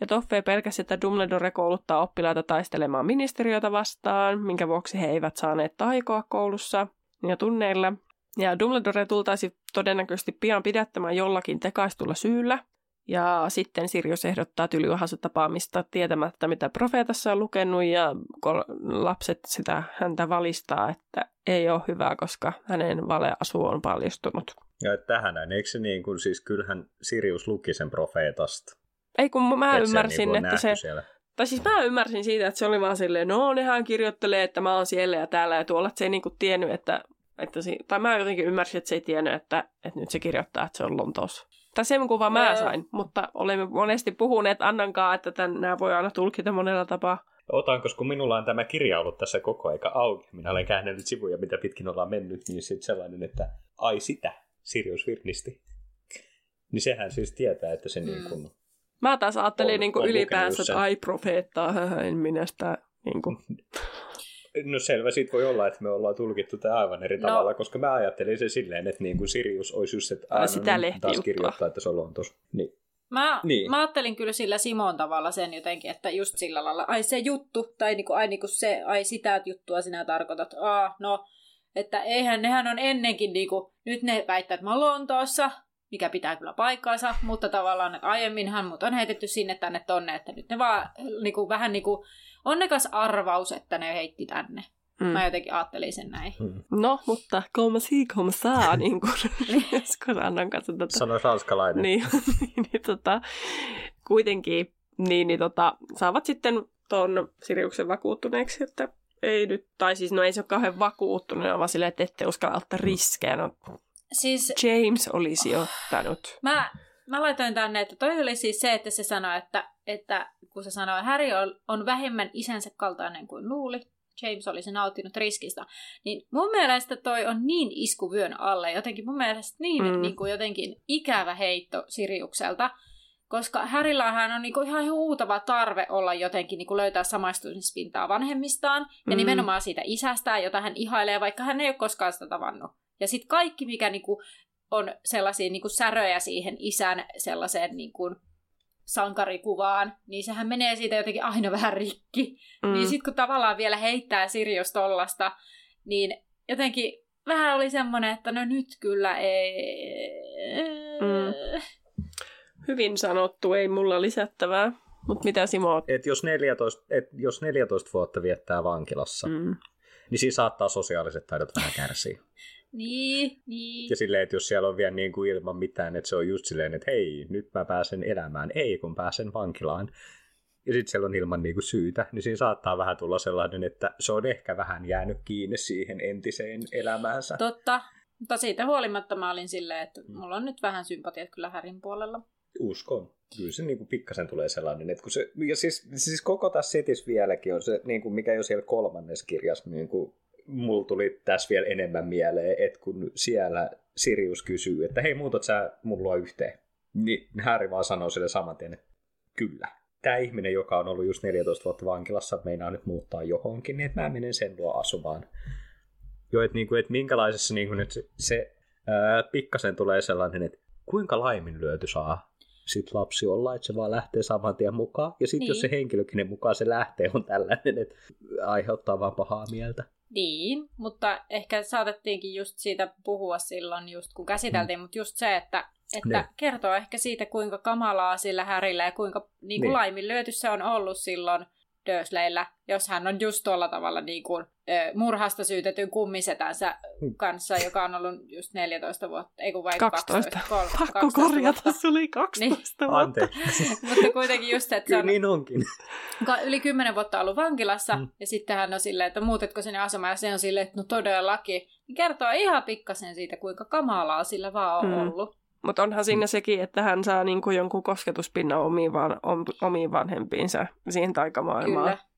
Ja Toffe pelkäsi, että Dumbledore kouluttaa oppilaita taistelemaan ministeriötä vastaan, minkä vuoksi he eivät saaneet taikoa koulussa ja tunneilla. Ja Dumbledore tultaisi todennäköisesti pian pidättämään jollakin tekaistulla syyllä. Ja sitten Sirius ehdottaa tylyuhassa tapaamista tietämättä, mitä profeetassa on lukenut, ja lapset sitä häntä valistaa, että ei ole hyvä, koska hänen valeasu on paljastunut. Ja tähän näin, eikö se niin kuin, siis kyllähän Sirius luki sen profeetasta? Ei kun mä että ymmärsin, se, niin että se... Siellä. Tai siis mä ymmärsin siitä, että se oli vaan silleen, no nehän kirjoittelee, että mä oon siellä ja täällä ja tuolla, että se ei niinku tiennyt, että, että si... tai mä jotenkin ymmärsin, että se ei tiennyt, että, että nyt se kirjoittaa, että se on Lontoossa. Tai sen kuva mä sain, mutta olemme monesti puhuneet Annankaan, että tämän, nämä voi aina tulkita monella tapaa. Otan, koska minulla on tämä kirja ollut tässä koko aika auki. Minä olen käännellyt sivuja, mitä pitkin ollaan mennyt, niin sitten sellainen, että ai sitä. Sirius Virnisti. Niin sehän siis tietää, että se mm. niin kuin Mä taas ajattelin on, niin kuin ylipäänsä, että ai profeettaa, en minä sitä niin kuin... No selvä, siitä voi olla, että me ollaan tulkittu tämä aivan eri no. tavalla, koska mä ajattelin se silleen, että niin kuin Sirius olisi just, että aina sitä no, taas kirjoittaa, että se on Lontos. Niin. Mä, niin. mä ajattelin kyllä sillä Simon tavalla sen jotenkin, että just sillä lailla, ai se juttu, tai niinku, ai niinku se, ai sitä juttua sinä tarkoitat, aa, no, että eihän, nehän on ennenkin, niinku, nyt ne väittää, että mä oon Lontoossa, mikä pitää kyllä paikkaansa, mutta tavallaan aiemminhan mut on heitetty sinne tänne tonne, että nyt ne vaan niinku, vähän niinku, onnekas arvaus, että ne heitti tänne. Mm. Mä jotenkin ajattelin sen näin. Mm. No, mutta comme si, comme ça, niin kuin joskus annan kanssa tätä. Sano ranskalainen. Niin, niin, niin tota, kuitenkin niin, niin tota, saavat sitten tuon Siriuksen vakuuttuneeksi, että ei nyt, tai siis no ei se ole kauhean vakuuttunut, vaan silleen, että ette uskalla ottaa riskejä. No, siis, James olisi ottanut. Mä, mä laitoin tänne, että toi oli siis se, että se sanoi, että, että kun se sanoi, että Harry on, on vähemmän isänsä kaltainen kuin luuli, James olisi nauttinut riskistä, niin mun mielestä toi on niin iskuvyön alle, jotenkin mun mielestä niin, mm. niin kuin jotenkin ikävä heitto Siriukselta, koska Härillähän on niinku ihan huutava tarve olla jotenkin niinku löytää samaistumispintaa vanhemmistaan ja mm. nimenomaan siitä isästään, jota hän ihailee, vaikka hän ei ole koskaan sitä tavannut. Ja sitten kaikki, mikä niinku on sellaisia niinku säröjä siihen isän sellaiseen niinku sankarikuvaan, niin sehän menee siitä jotenkin aina vähän rikki. Mm. Niin sitten kun tavallaan vielä heittää Sirius tollasta, niin jotenkin vähän oli semmoinen, että no nyt kyllä ei... Mm. Hyvin sanottu, ei mulla lisättävää. Mutta mitä Simo? Et jos, 14, et jos 14 vuotta viettää vankilassa, mm. niin siinä saattaa sosiaaliset taidot vähän kärsiä. Niin, niin. Ja silleen, että jos siellä on vielä niin kuin ilman mitään, että se on just silleen, että hei, nyt mä pääsen elämään. Ei, kun pääsen vankilaan. ja sitten siellä on ilman niinku syytä, niin siinä saattaa vähän tulla sellainen, että se on ehkä vähän jäänyt kiinni siihen entiseen elämäänsä. Totta, mutta siitä huolimatta mä olin silleen, että mulla on nyt vähän sympatiat kyllä Härin puolella. Uskon. Kyllä se niinku pikkasen tulee sellainen, että kun se, ja siis, siis koko tässä setissä vieläkin on se, niinku, mikä jo siellä kolmannessa kirjassa, niinku, mulla tuli tässä vielä enemmän mieleen, että kun siellä Sirius kysyy, että hei muutat sä mulla yhteen, niin Harry vaan sanoo sille saman tien, että kyllä. Tämä ihminen, joka on ollut just 14 vuotta vankilassa, meinaa nyt muuttaa johonkin, niin että mä menen sen luo asumaan. Jo, että, niinku, että minkälaisessa niinku, nyt se, se ää, pikkasen tulee sellainen, että kuinka laiminlyöty saa sit lapsi olla, että se vaan lähtee saman tien mukaan. Ja sitten niin. jos se henkilökin mukaan se lähtee, on tällainen, että aiheuttaa vaan pahaa mieltä. Niin, mutta ehkä saatettiinkin just siitä puhua silloin, just kun käsiteltiin, mm. mutta just se, että, että ne. kertoo ehkä siitä, kuinka kamalaa sillä härillä ja kuinka niin kuin niin. laiminlyöty se on ollut silloin Dursleyllä, jos hän on just tuolla tavalla niin kuin, murhasta syytetyn kummisetänsä hmm. kanssa, joka on ollut just 14 vuotta, ei kun vai 12. 12 3, Pakko 12 korjata, vuotta. se oli 12 niin. vuotta. Mutta kuitenkin just, että se on niin onkin. yli 10 vuotta ollut vankilassa, mm. ja sitten hän on silleen, että muutetko sinne asumaan, ja se on silleen, että no todellakin. Niin kertoo ihan pikkasen siitä, kuinka kamalaa sillä vaan on mm. ollut. Mutta onhan siinä sekin, että hän saa niinku jonkun kosketuspinnan omiin, van, omiin vanhempiinsa siihen taikamaailmaan. Kyllä.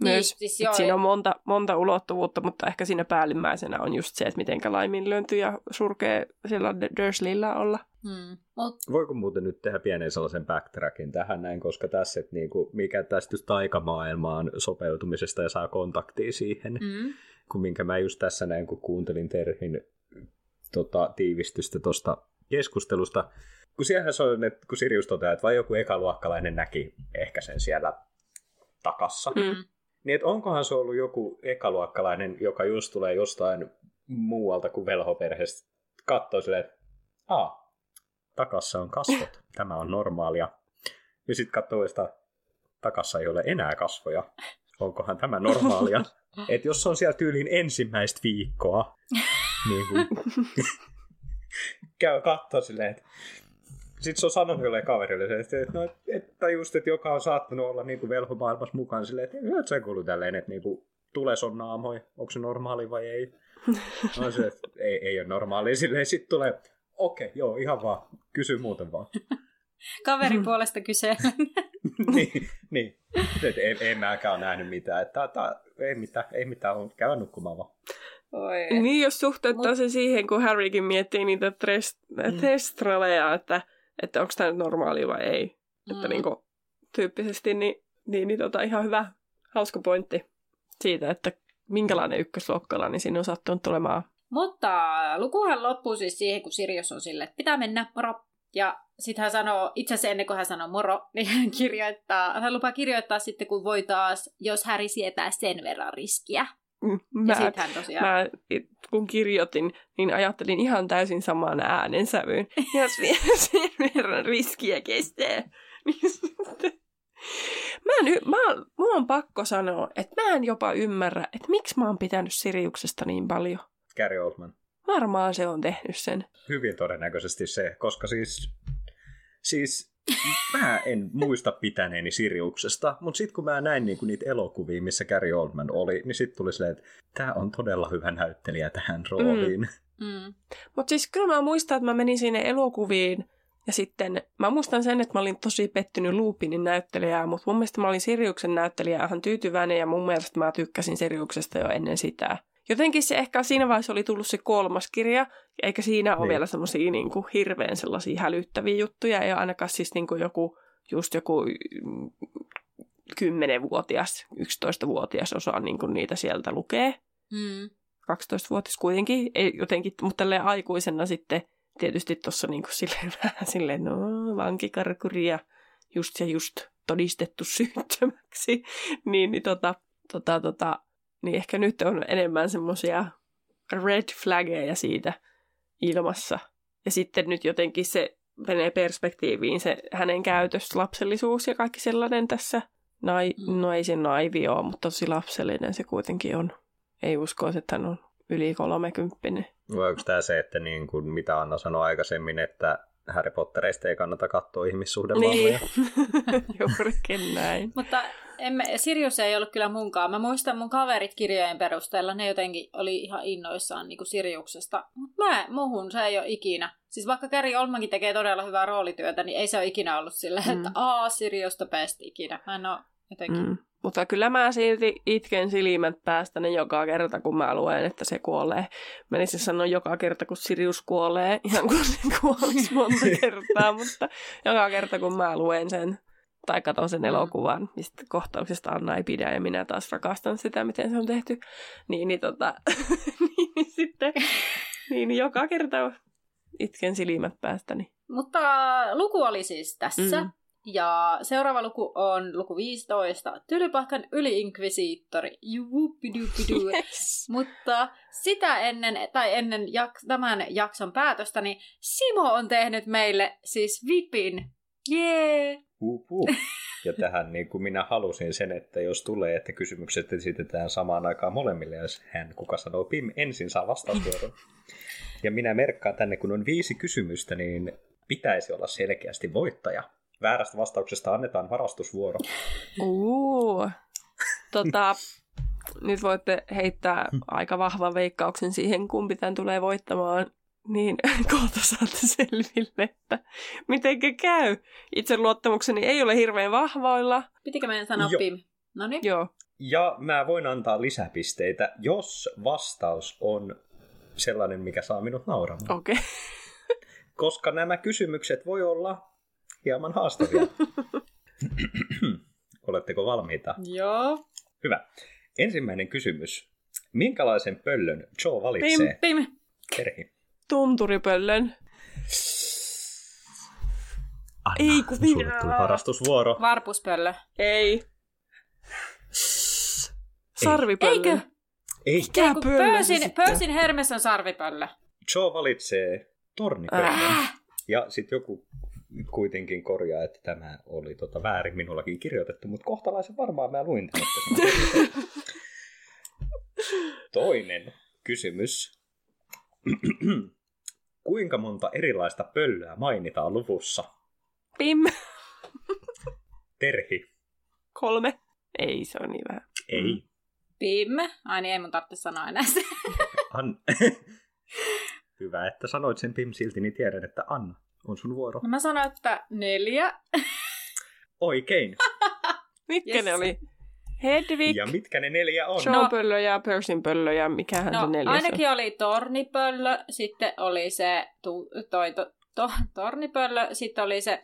Myös niin, siis joo, siinä on monta, monta ulottuvuutta, mutta ehkä siinä päällimmäisenä on just se, että miten laiminlyönty ja surkee siellä Dursleyllä olla. Hmm. Mut... Voiko muuten nyt tehdä pienen sellaisen backtrackin tähän näin, koska tässä, että niinku, mikä tästä taikamaailmaan sopeutumisesta ja saa kontaktia siihen, hmm. kun minkä mä just tässä näin, kun kuuntelin Terhin tota, tiivistystä tuosta keskustelusta, kun siellä se on, että kun Sirius toteaa, että vai joku ekaluokkalainen näki ehkä sen siellä takassa, mm. niin että onkohan se ollut joku ekaluokkalainen, joka just tulee jostain muualta kuin velhoperheestä, katsoo silleen, että Aa, takassa on kasvot, tämä on normaalia. Ja sitten katsoo että takassa ei ole enää kasvoja, onkohan tämä normaalia. että jos on siellä tyyliin ensimmäistä viikkoa, niin kuin, käy katsoa silleen, että sitten se on sanonut jollain kaverille, että, no, että just, että joka on saattanut olla niin kuin velhomaailmassa mukaan silleen, että et sä kuulu tälleen, että niin kuin, tules on naamoi, onko se normaali vai ei. No se, että ei, ei ole normaali. Silleen sitten tulee, okei, okay, joo, ihan vaan, kysy muuten vaan. Kaverin puolesta kyse. niin, niin. Et, ei, ei mäkään ole nähnyt mitään. Että, että, ei mitään, ei mitään, on käydä nukkumaan vaan. Oi. Niin, jos suhteuttaa Mut... se siihen, kun Harrykin miettii niitä trest... mm. testraleja, että, että onko tämä nyt normaali vai ei. Mm. Että niin kuin, tyyppisesti, niin, niin, niin tota, ihan hyvä, hauska pointti siitä, että minkälainen ykkösluokkala, niin siinä on sattunut tulemaan. Mutta lukuhan loppuu siis siihen, kun Sirius on sille, että pitää mennä, moro. Ja sitten hän sanoo, itse asiassa ennen kuin hän sanoo moro, niin hän kirjoittaa, hän lupaa kirjoittaa sitten, kun voi taas, jos Häri sietää sen verran riskiä. Mä, ja hän tosiaan... mä, kun kirjoitin, niin ajattelin ihan täysin samaan äänensävyyn. Jos sen verran riskiä kestää. Niin mä en, mä, mulla on pakko sanoa, että mä en jopa ymmärrä, että miksi mä oon pitänyt Siriuksesta niin paljon. Gary Oldman. Varmaan se on tehnyt sen. Hyvin todennäköisesti se, koska siis, siis mä en muista pitäneeni Siriuksesta, mutta sitten kun mä näin niinku niitä elokuvia, missä Gary Oldman oli, niin sitten tuli silleen, että tämä on todella hyvä näyttelijä tähän rooliin. Mm. Mm. Mutta siis kyllä mä muistan, että mä menin sinne elokuviin ja sitten mä muistan sen, että mä olin tosi pettynyt Lupinin näyttelijää, mutta mun mielestä mä olin Siriuksen näyttelijä ihan tyytyväinen ja mun mielestä mä tykkäsin Siriuksesta jo ennen sitä. Jotenkin se ehkä siinä vaiheessa oli tullut se kolmas kirja, eikä siinä ole niin. vielä semmoisia niin kuin, hirveän sellaisia hälyttäviä juttuja, ei ole ainakaan siis niin kuin joku, just joku 10-vuotias, mm, 11-vuotias osaa niin kuin niitä sieltä lukee. Mm. 12-vuotias kuitenkin, ei jotenkin, mutta tälleen aikuisena sitten tietysti tuossa niin silleen vähän silleen, no vankikarkuri ja just ja just todistettu syyttömäksi, niin, niin tota, tota, tota, niin ehkä nyt on enemmän semmoisia red flaggeja siitä ilmassa. Ja sitten nyt jotenkin se menee perspektiiviin se hänen käytös, lapsellisuus ja kaikki sellainen tässä. Nai, mm. No ei se naivi ole, mutta tosi lapsellinen se kuitenkin on. Ei usko, että hän on yli kolmekymppinen. Vai onko tämä se, että niin kuin, mitä Anna sanoi aikaisemmin, että Harry Potterista ei kannata katsoa ihmissuhdemalleja. Niin, juurikin näin. Mutta emme, Sirius ei ollut kyllä munkaan. Mä muistan mun kaverit kirjojen perusteella, ne jotenkin oli ihan innoissaan niin kuin Siriuksesta. Mutta mä, muhun se ei ole ikinä. Siis vaikka Käri Olmankin tekee todella hyvää roolityötä, niin ei se ole ikinä ollut sillä, mm. että aa, Siriusta päästi ikinä. Mä en ole jotenkin... Mm. Mutta kyllä mä silti itken silmät päästäni joka kerta, kun mä luen, että se kuolee. Menisin sanoa joka kerta, kun Sirius kuolee, ihan kuin se kuolisi monta kertaa, mutta joka kerta, kun mä luen sen tai katson sen mm. elokuvan, mistä kohtauksesta Anna ei pidä ja minä taas rakastan sitä, miten se on tehty, niin, niin, tota, niin, niin sitten niin, niin joka kerta itken silmät päästäni. Mutta luku oli siis tässä. Mm. Ja seuraava luku on luku 15, Tylypahkan yliinkvisiittori. Yes. Mutta sitä ennen, tai ennen jak- tämän jakson päätöstä, niin Simo on tehnyt meille siis VIPin. Jee! Yeah. Uh-huh. Ja tähän niin kuin minä halusin sen, että jos tulee, että kysymykset esitetään samaan aikaan molemmille, jos hän, kuka sanoo PIM, ensin saa vastausvuoron. Ja minä merkkaan tänne, kun on viisi kysymystä, niin pitäisi olla selkeästi voittaja. Väärästä vastauksesta annetaan varastusvuoro. Uh. Tota, nyt voitte heittää aika vahvan veikkauksen siihen, kumpi tämän tulee voittamaan. Niin kohta saatte selville, että mitenkä käy. Itse luottamukseni ei ole hirveän vahvoilla. Pitikö meidän sanoa Jo. Pim? No niin. Joo. Ja mä voin antaa lisäpisteitä, jos vastaus on sellainen, mikä saa minut nauramaan. Okei. Okay. Koska nämä kysymykset voi olla hieman haastavia. Oletteko valmiita? Joo. Hyvä. Ensimmäinen kysymys. Minkälaisen pöllön Joe valitsee? Pim, pim. Terhi. Tunturipöllön. Anna, Ei, kun minä- tuli harrastuvuoro. Varpuspöllö. Ei. Sarvipöllön. Eikö? Ei, Mikä pöllö Pöysin, pöysin Hermes on sarvipöllö. Joe valitsee tornipöllön. Äh. Ja sitten joku kuitenkin korjaa, että tämä oli tota väärin minullakin kirjoitettu, mutta kohtalaisen varmaan mä luin tämän. Toinen kysymys. Kuinka monta erilaista pöllöä mainitaan luvussa? Pim. Terhi. Kolme. Ei, se on niin vähän. Ei. Pim. Ai niin, ei mun tarvitse sanoa enää se. An... Hyvä, että sanoit sen Pim silti, niin tiedän, että Anna on sun vuoro. No mä sanoin, että neljä. Oikein. Mitkä Yes. ne oli? Hedvig, Ja mitkä ne neljä on? Joe Pöllö ja Persin Pöllö ja mikähän No se neljäs ainakin oli tornipöllö, sitten oli se tu, toi, to, to, tornipöllö, sitten oli se,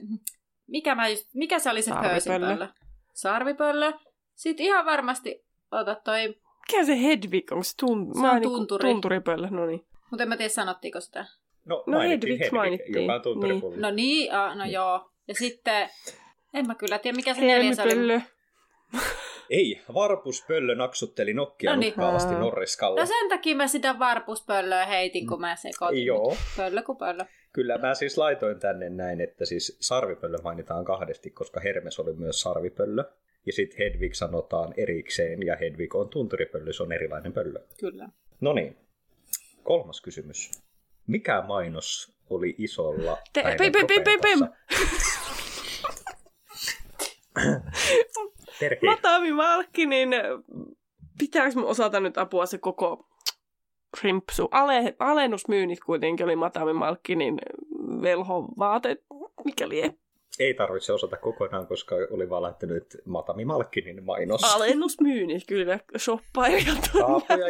mikä, mä just, mikä se oli se pöysinpöllö? Sarvipöllö. Sitten ihan varmasti, ota toi, on? Mikä se Hedvig on? Se, tun... Se mä on niinku tunturi. Tunturipöllö, no niin. mutta en mä tiedä sanottiinko sitä. No, No, mainittiin Hedvig mainittiin. joka on tunturipullo. No niin, a, no joo. Ja sitten, en mä kyllä tiedä mikä se neljäs oli. Ei, varpuspöllö naksutteli nokkia No niin. nukkaavasti Aa. Norriskalla. No sen takia mä sitä varpuspöllöä heitin, kun mä sekoitin. Joo. Pöllö kuin pöllö. Kyllä mä siis laitoin tänne näin, että siis sarvipöllö mainitaan kahdesti, koska Hermes oli myös sarvipöllö. Ja sitten Hedvig sanotaan erikseen, ja Hedvig on tunturipöllö, se on erilainen pöllö. Kyllä. No niin, kolmas kysymys. Mikä mainos oli isolla Te- päivän pim, pim, pim, pim? Terhi. Matami Malkkinin, pitääkö mä osata nyt apua se koko rimpsu? Ale, alennusmyynnit kuitenkin oli Matami Malkkinin velhovaate, mikä lie. Ei tarvitse osata kokonaan, koska oli vaan lähtenyt Matami Malkkinin mainos. Alennusmyynnit, kyllä. Shoppailijat on Kaapuja,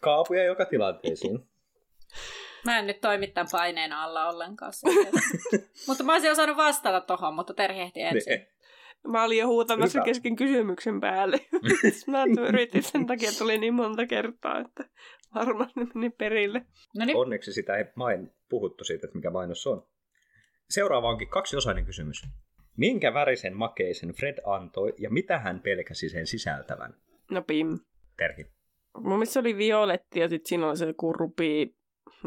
kaapuja joka tilanteisiin. Mä en nyt toimi tämän paineen alla ollenkaan. mutta mä olisin osannut vastata tohon, mutta Terhi ehti ensin. Niin, Mä olin jo huutamassa Hyvä. kesken kysymyksen päälle. mä yritin sen takia, että tuli niin monta kertaa, että varmaan ne meni perille. No niin, Onneksi sitä ei main puhuttu siitä, että mikä mainos on. Seuraava onkin kaksiosainen kysymys. Minkä värisen makeisen Fred antoi ja mitä hän pelkäsi sen sisältävän? No pim. Terhi. Mun mielestä se oli violetti ja sitten siinä oli se joku rupi,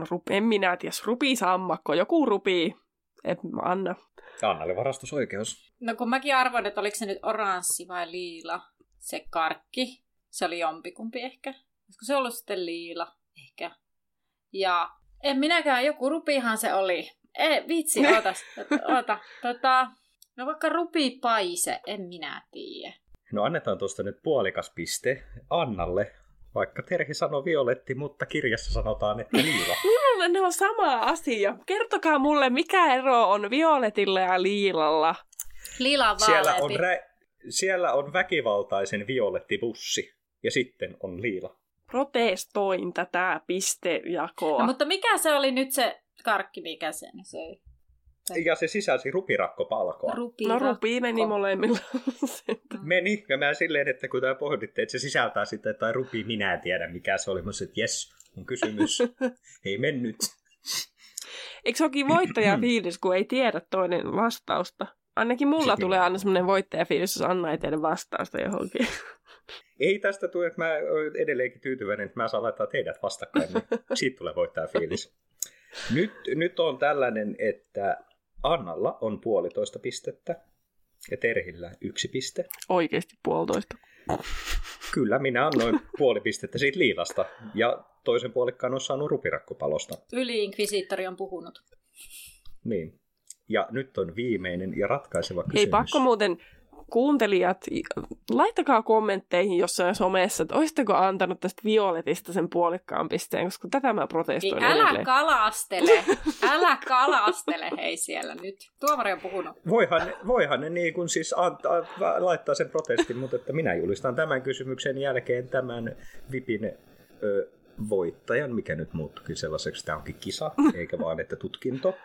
rupi, en minä tiedä, rupi sammakko, joku rupi. Et mä anna. Annalle varastusoikeus. no kun mäkin arvoin, että oliko se nyt oranssi vai liila, se karkki. Se oli jompikumpi ehkä. Olisiko se ollut sitten liila ehkä. Ja en minäkään, joku rupihan se oli. Ei, vitsi, ootas. Oota, tota, no vaikka rupipaise, en minä tiedä. No annetaan tuosta nyt puolikas piste Annalle, vaikka Terhi sanoi violetti, mutta kirjassa sanotaan, että liila. Mulla ne on sama asia. Kertokaa mulle, mikä ero on violetilla ja liilalla. Lila Siellä on, rä- siellä on väkivaltaisen violettibussi ja sitten on liila. Protestoin tätä pistejakoa. No, mutta mikä se oli nyt se karkki, mikä sen söi? Ja se sisälsi rupirakkopalkoa. Rupi. no rupi meni molemmilla. Meni, ja mä silleen, että kun tää pohditte, että se sisältää sitten, tai rupi, minä en tiedä mikä se oli, mutta että jes, on kysymys. Ei mennyt. Eikö se olekin voittajafiilis, kun ei tiedä toinen vastausta? Ainakin mulla Sitten tulee aina semmoinen voittajafiilis, jos Anna ei tiedä vastausta johonkin. Ei tästä tule, että mä oon edelleenkin tyytyväinen, että mä saan laittaa teidät vastakkain, niin siitä tulee voittaa fiilis. Nyt, nyt on tällainen, että Annalla on puolitoista pistettä ja Terhillä yksi piste. Oikeasti puolitoista. Kyllä, minä annoin puoli pistettä siitä liilasta ja toisen puolikkaan on saanut rupirakkopalosta. Yli-inkvisiittori on puhunut. Niin. Ja nyt on viimeinen ja ratkaiseva kysymys. Ei pakko muuten, kuuntelijat, laittakaa kommentteihin jossain somessa, että olisitteko antanut tästä Violetista sen puolikkaan pisteen, koska tätä mä Niin protestoin älä edelleen. kalastele. älä kalastele hei siellä nyt. Tuomari on puhunut. Voihan, voihan ne niin kuin siis antaa, laittaa sen protestin, mutta että minä julistan tämän kysymyksen jälkeen tämän VIPin ö, voittajan, mikä nyt muuttukin sellaiseksi, tämä onkin kisa, eikä vaan että tutkinto.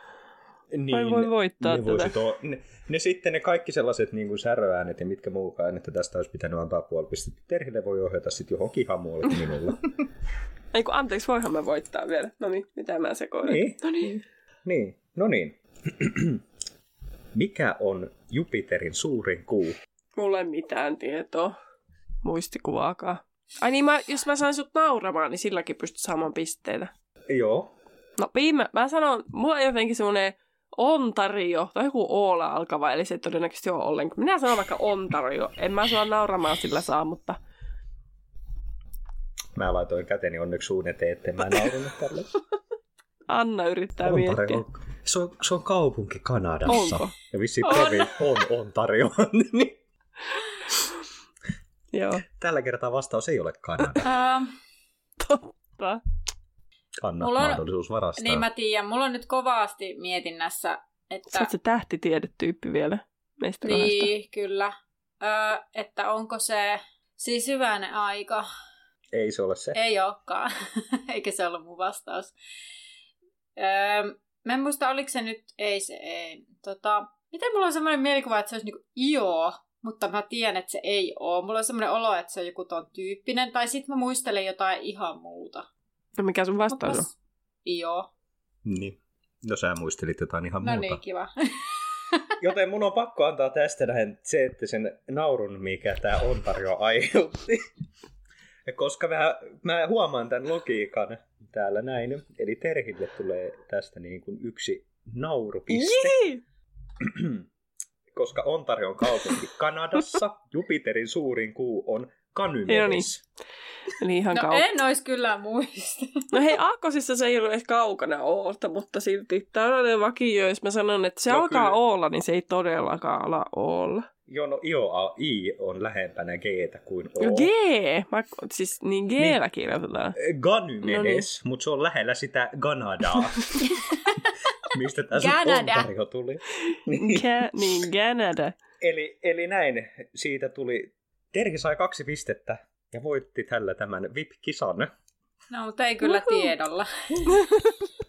Niin Ai voi voittaa ne, tätä. tuo, ne, ne, sitten ne kaikki sellaiset niin kuin säröäänet ja mitkä muukaan, että tästä olisi pitänyt antaa puoli pistettä. Terhille voi ohjata sitten johonkin ihan muualle kuin minulle. Ei kun anteeksi, voihan mä voittaa vielä. No niin, mitä mä sekoilen. Niin. No niin. niin, no niin. Mikä on Jupiterin suurin kuu? Mulla ei mitään tietoa. Muistikuvaakaan. Ai niin, mä, jos mä sain sut nauramaan, niin silläkin pystyt saamaan pisteitä. Joo, No viime, mä sanon, mulla on jotenkin semmonen Ontario, tai joku Oola alkava, eli se ei todennäköisesti ole ollenkaan. Minä sanon vaikka Ontario. En mä sua nauramaan sillä saa, mutta Mä laitoin käteni onneksi suun eteen, ettei mä naurunut tälle. Anna yrittää miettiä. Se on, se on kaupunki Kanadassa. Onko? Ja vissiin On. provi on Ontario. Niin Joo, Tällä kertaa vastaus ei ole Kanada. Ähm, totta. Anna Mulla on- mahdollisuus varastaa. niin mä tiedän, mulla on nyt kovasti mietinnässä, Sä että... oot se tähtitiedetyyppi vielä meistä kahdesta. Niin, kyllä. Öö, että onko se siis hyvänen aika? Ei se ole se. Ei olekaan, eikä se ollut mun vastaus. Öö, mä en muista, oliko se nyt, ei se ei. Tota, miten mulla on semmoinen mielikuva, että se olisi niinku Io, mutta mä tiedän, että se ei ole. Mulla on semmoinen olo, että se on joku ton tyyppinen, tai sitten mä muistelen jotain ihan muuta. No mikä sun vastaus on? Io. Niin. No sä muistelit jotain ihan No muuta. niin, kiva. Joten mun on pakko antaa tästä näin se, että sen naurun, mikä tämä Ontario aiheutti. Ja koska mä, mä huomaan tämän logiikan täällä näin, eli Terhille tulee tästä niin kuin yksi naurupiste. Jee! koska Ontario on kaupunki Kanadassa, Jupiterin suurin kuu on Joo niin. Ganymedes. Eli ihan No kau... en ois kyllä muista. No hei, Aakkosissa se ei ollut edes kaukana Oolta, mutta silti tällainen vakio, jos mä sanon, että se No alkaa kyllä. olla, niin se ei todellakaan ala olla. Joo, no Io, A, I on lähempänä G kuin O. No G! Mä, siis niin G-llä kirjoitetaan. Ganymedes, mutta se on lähellä sitä Ganadaa. Mistä Kanada. Ontario tuli? Niin. Kä, niin, Canada. eli, eli näin, siitä tuli, Terhi sai kaksi pistettä ja voitti tällä tämän VIP-kisan. No, mutta ei kyllä Uhu. tiedolla.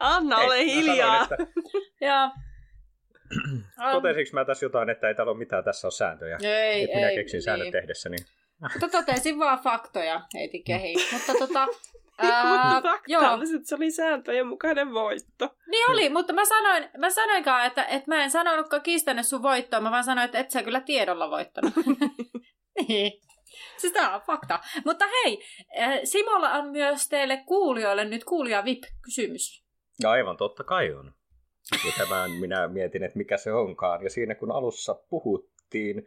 Anna, Ei, ole hiljaa. Sanoin, että, Joo. totesinko mä tässä jotain, että ei täällä ole mitään, tässä on sääntöjä. Ei, että minä ei, keksin säännöt niin. tehdessäni. Mutta totesin vaan faktoja, heitin kehiin. Mutta tota, Mutta ää, joo, faktaaliset, se oli sääntöjen mukainen voitto. niin oli, mutta mä sanoin, mä sanoinkaan, että, että mä en sanonutkaan kiistänyt sun voittoa, mä vaan sanoin, että et sä kyllä tiedolla voittanut. niin. Siis tää on fakta. Mutta hei, äh, Simolla on myös teille kuulijoille nyt kuulija VIP-kysymys. Ja aivan totta kai on. Ja tämän minä mietin, että mikä se onkaan. Ja siinä kun alussa puhuttiin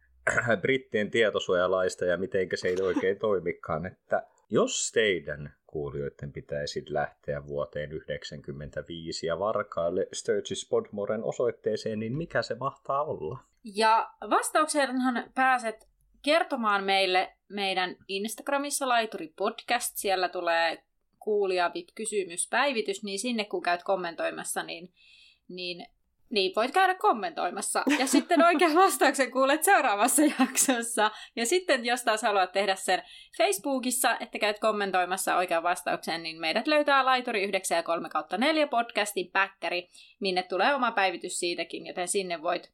brittien tietosuojalaista ja miten se ei oikein toimikaan, että jos teidän kuulijoiden pitäisi lähteä vuoteen 1995 ja varkaille Sturgis Podmoren osoitteeseen, niin mikä se mahtaa olla? Ja vastaukseenhan pääset kertomaan meille meidän Instagramissa Laituri Podcast. Siellä tulee kuulija kysymyspäivitys, niin sinne kun käyt kommentoimassa, niin, niin niin, voit käydä kommentoimassa. Ja sitten oikean vastauksen kuulet seuraavassa jaksossa. Ja sitten jos taas haluat tehdä sen Facebookissa, että käyt kommentoimassa oikean vastauksen, niin meidät löytää Laituri 9 ja 3 kautta 4 podcastin päkkäri, minne tulee oma päivitys siitäkin, joten sinne voit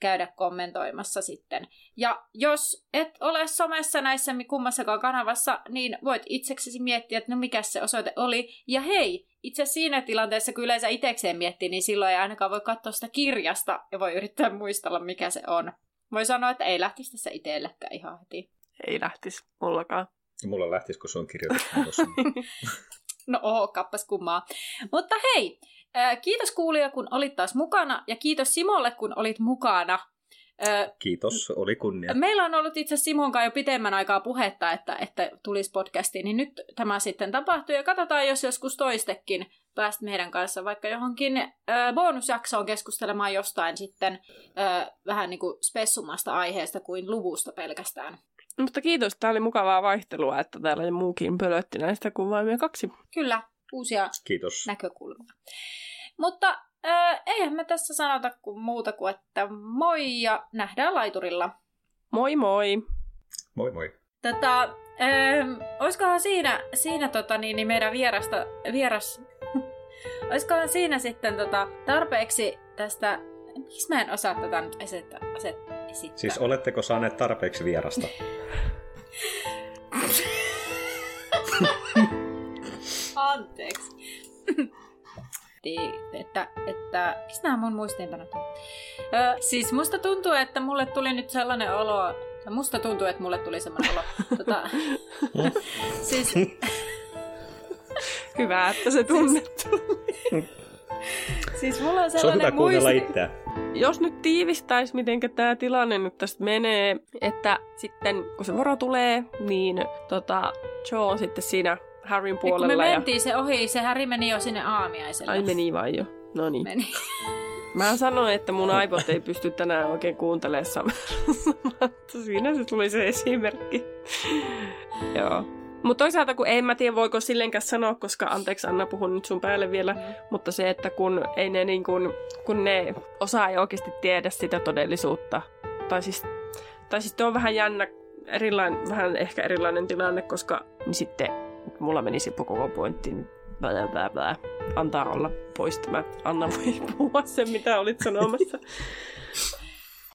käydä kommentoimassa sitten. Ja jos et ole somessa näissä kummassakaan kanavassa, niin voit itseksesi miettiä, että no mikä se osoite oli. Ja hei, itse siinä tilanteessa, kun yleensä itsekseen miettii, niin silloin ei ainakaan voi katsoa sitä kirjasta ja voi yrittää muistella, mikä se on. Voi sanoa, että ei lähtisi tässä itsellekään ihan heti. Ei lähtisi, mullakaan. Mulla lähtisi, kun se on kirjoitettu No oo, kappas kummaa. Mutta hei, kiitos kuulija, kun olit taas mukana, ja kiitos Simolle, kun olit mukana. Kiitos, oli kunnia. Meillä on ollut itse Simon kanssa jo pitemmän aikaa puhetta, että, että tulisi podcastiin, niin nyt tämä sitten tapahtuu. Ja katsotaan, jos joskus toistekin päästä meidän kanssa vaikka johonkin äh, bonusjaksoon keskustelemaan jostain sitten äh, vähän niin kuin spessumasta aiheesta kuin luvusta pelkästään. Mutta kiitos, tämä oli mukavaa vaihtelua, että täällä muukin pölötti näistä kuin vain me kaksi. Kyllä, uusia kiitos. näkökulmia. Mutta äh, eihän me tässä sanota kuin muuta kuin, että moi ja nähdään laiturilla. Moi moi! Moi moi! Tota, äh, olisikohan siinä, siinä tota, niin, niin meidän vierasta, vieras... olisikohan siinä sitten tota, tarpeeksi tästä... Miksi mä en osaa tätä nyt esittää? esittää? Siis oletteko saaneet tarpeeksi vierasta? Anteeksi miettii, että, että miksi nämä mun muistiinpanot Öö, siis musta tuntuu, että mulle tuli nyt sellainen olo, musta tuntuu, että mulle tuli sellainen olo. tota, siis... Hyvä, että se tunnettu. siis mulla on sellainen se on hyvä muisti... itseä. Jos nyt tiivistäisi, miten tämä tilanne nyt tästä menee, että sitten kun se voro tulee, niin tota, Joe on sitten siinä Harryn puolella. Ja kun me mentiin ja... se ohi, se Harry meni jo sinne aamiaiselle. Ai meni vai jo? No niin. Meni. Mä sanoin, että mun aivot ei pysty tänään oikein kuuntelemaan Siinä se tuli se esimerkki. Joo. Mutta toisaalta, kun en mä tiedä, voiko sillenkään sanoa, koska anteeksi Anna, puhun nyt sun päälle vielä, mm. mutta se, että kun, ei ne, niin kun, kun ne osaa ei oikeasti tiedä sitä todellisuutta, tai siis, tai siis on vähän jännä, erilainen, vähän ehkä erilainen tilanne, koska niin sitten mulla meni se koko pointti, niin blää, blää, blää. antaa olla pois tämä. Anna voi puhua sen, mitä olit sanomassa.